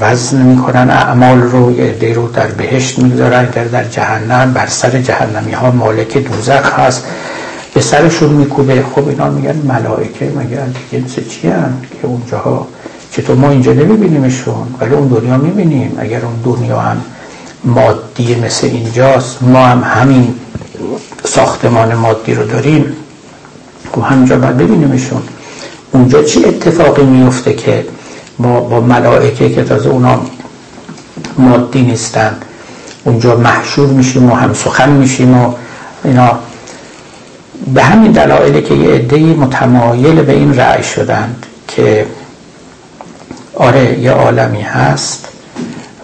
وزن می‌کنن اعمال رو یه رو در بهشت می‌گذارن در در جهنم بر سر جهنمی ها مالک دوزخ هست به سرشون میکوبه. خب اینا میگن ملائکه مگه جنس چی هم که اونجاها چطور ما اینجا نمیبینیمشون؟ ولی اون دنیا می‌بینیم. اگر اون دنیا هم مادی مثل اینجاست ما هم همین ساختمان مادی رو داریم. همینجا باید ببینیمشون. اونجا چی اتفاقی میفته که ما با ملائکه که تازه اونا مادی نیستن اونجا محشور میشیم و هم سخن میشیم و اینا. به همین دلایلی که یه عده‌ای متمایل به این رأی شدند که آره یه عالمی هست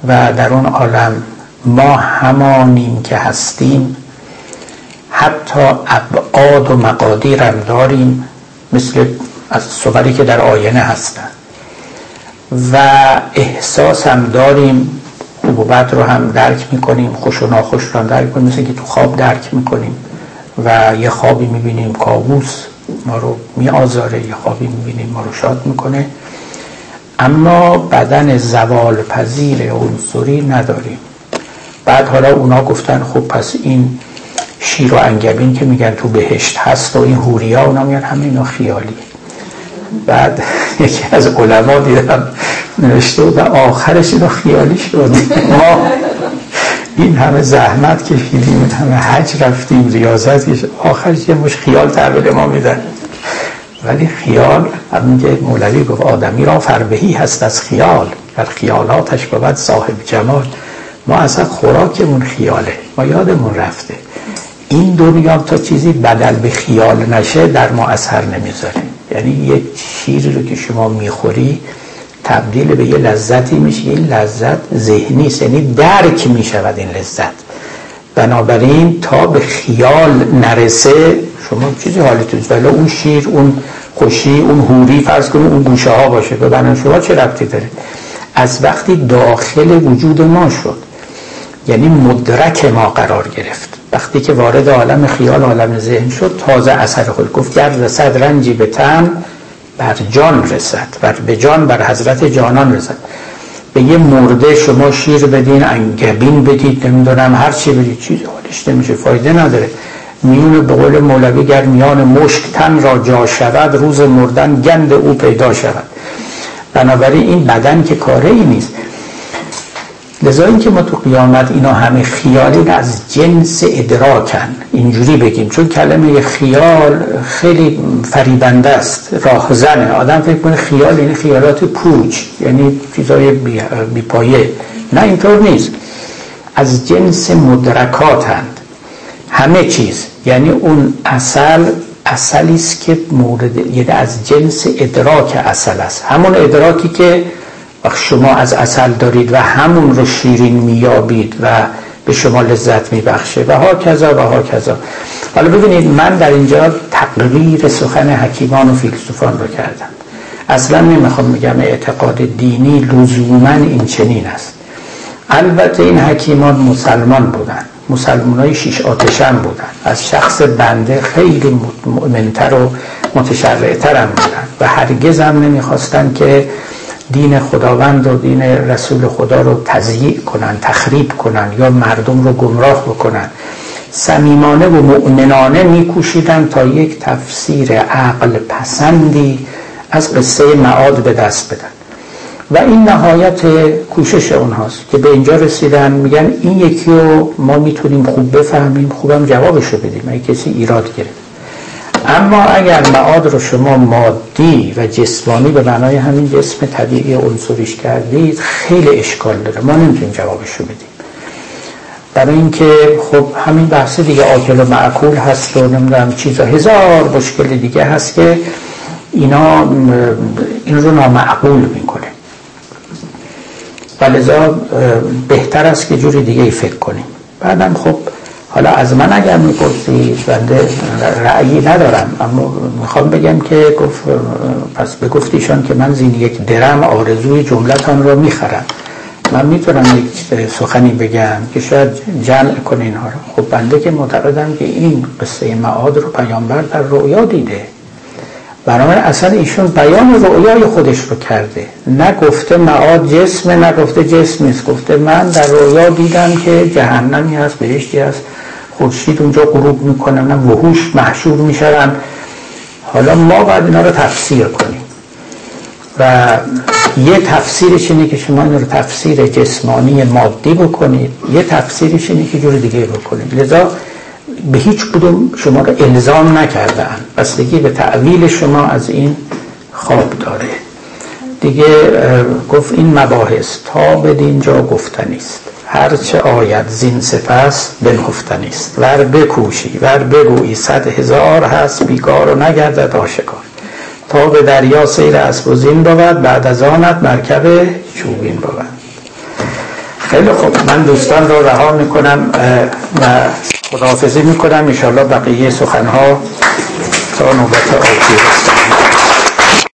و در اون عالم ما همانیم که هستیم. حتی ابعاد و مقادیر هم داریم مثل از صوری که در آینه هستن. و احساس هم داریم خوب و بد رو هم درک می‌کنیم خوش و ناخوش رو هم درک می‌کنیم مثل که تو خواب درک می‌کنیم و یه خوابی می‌بینیم کابوس ما رو میآزاره یه خوابی می‌بینیم ما رو شاد می‌کنه. اما بدن زوال پذیر عنصری نداریم. بعد حالا اونا گفتن خب پس این شیر و انگبین که میگن تو بهشت هست و این هوریا اونا میگن همه اینا خیالی بعد یکی از علما دیدم نوشته و آخرش اینا خیالی شد. ما این همه زحمت کشیدیم این همه حج رفتیم ریاضت آخرش یه مش خیال تحویل ما میدن. ولی خیال همین که مولوی گفت آدمی را فربهی هست از خیال در خیالاتش بود صاحب جمال. ما اصلا خوراکمون خیاله ما یادمون رفته. این دنیا تا چیزی بدل به خیال نشه در ما اثر نمی‌ذاره. یعنی یه شیری رو که شما می‌خوری تبدیل به یه لذتی میشه. این لذت ذهنی است یعنی درک می‌شود این لذت. بنابراین تا به خیال نرسه شما چیزی حالتون ولی اون شیر اون خوشی اون هوری فرض کنید اون گوشه ها باشه. به بدن شما چه ربطی داره؟ از وقتی داخل وجود ما شد یعنی مدرک ما قرار گرفت. وقتی که وارد عالم خیال عالم ذهن شد تازه اثر خود گفت گر رسد رنجی به تن بر جان رسد بر به جان بر حضرت جانان رسد. به یه مرده شما شیر بدین انگبین بدید نمی‌دونم هر چی بدید چیزی حالش نمیشه فایده نداره. میون به قول مولوی گر میان مشک تن را جا شود روز مردن گند او پیدا شود. بنابراین این بدن که کاره ای نیست. لذا که ما تو قیامت اینا همه خیالی از جنس ادراکن. اینجوری بگیم چون کلمه خیال خیلی فریبنده است راهزنه. آدم فکر کنه خیال یعنی خیالات پوچ یعنی چیزای بی, پایه. نه اینطور نیست. از جنس مدرکاتند همه چیز. یعنی اون اصل اصلی است که مورد یعنی از جنس ادراک اصل است. همون ادراکی که وقت شما از اصل دارید و همون رو شیرین میابید و به شما لذت میبخشه. و ها کذا و ها کذا. حالا ببینید من در اینجا تقریر سخن حکیمان و فیلسوفان رو کردم. اصلا نمی‌خوام بگم اعتقاد دینی لزوما این چنین است. البته این حکیمان مسلمان بودن. مسلمان های شیش آتشن بودن. از شخص بنده خیلی مؤمنتر و متشرعتر هم بودن. و هرگز هم نمی‌خواستن که دین خداوند و دین رسول خدا رو تضییع کنن تخریب کنن یا مردم رو گمراه بکنن. صمیمانه و مؤمنانه میکوشیدن تا یک تفسیر عقل پسندی از قصه معاد به دست بدن. و این نهایت کوشش اونهاست که به اینجا رسیدن میگن این یکی رو ما می‌تونیم خوب بفهمیم خوبم جوابشو بدیم. اگه کسی ایراد گرفت. اما اگر معاد رو شما مادی و جسمانی به معنای همین جسم طبیعی عنصریش کردید خیلی اشکال داره. ما نمی‌تونیم جوابش رو بدیم. برای اینکه خب همین بحث دیگه آکل و معکول هست و نمی‌دونم چیزا. هزار مشکل دیگه هست که اینا این رو نامعقول می‌کنه. و لذا بهتر است که جوری دیگه ای فکر کنیم. بعدم خب حالا از من اگر می‌پرسید بنده رأیی ندارم اما می‌خوام بگم که گفت پس به گفتیشان که من زین یک درم آرزوی جملتان را می‌خرم. من می‌تونم یک سخنی بگم که شاید جمع کنه اینها رو. خب بنده که معتقدم که این قصه معاد رو پیامبر در رویا دیده. برای اصلا ایشون بیان رویای خودش رو کرده. نه گفته معاد جسم نه گفته جسم نیست. گفته من در رویا دیدم که جهنمی هست بهشتی هست. خورشید اونجا غروب می‌کنه نه وحوش محشور میشن حالا ما باید اینا رو تفسیر کنیم. و یه تفسیرش اینه که شما این رو تفسیر جسمانی مادی بکنید. یه تفسیرش اینه که جور دیگه بکنید. لذا به هیچ کدوم شما رو الزام نکردن بستگی به تعویل شما از این خواب داره. دیگه گفت این مباحث تا به دینجا گفتنیست هرچه آید زین سپس بنهفتنی است. ور بکوشی ور بگویی صد هزار هست بیگار و نگردد آشکار تا به دریا سیر اسب زین بود بعد از آنت مرکب چوبین بود. خیلی خوب. من دوستان رو رها می‌کنم و خداحافظی می‌کنم. انشاءالله بقیه سخنها تا نوبت آتی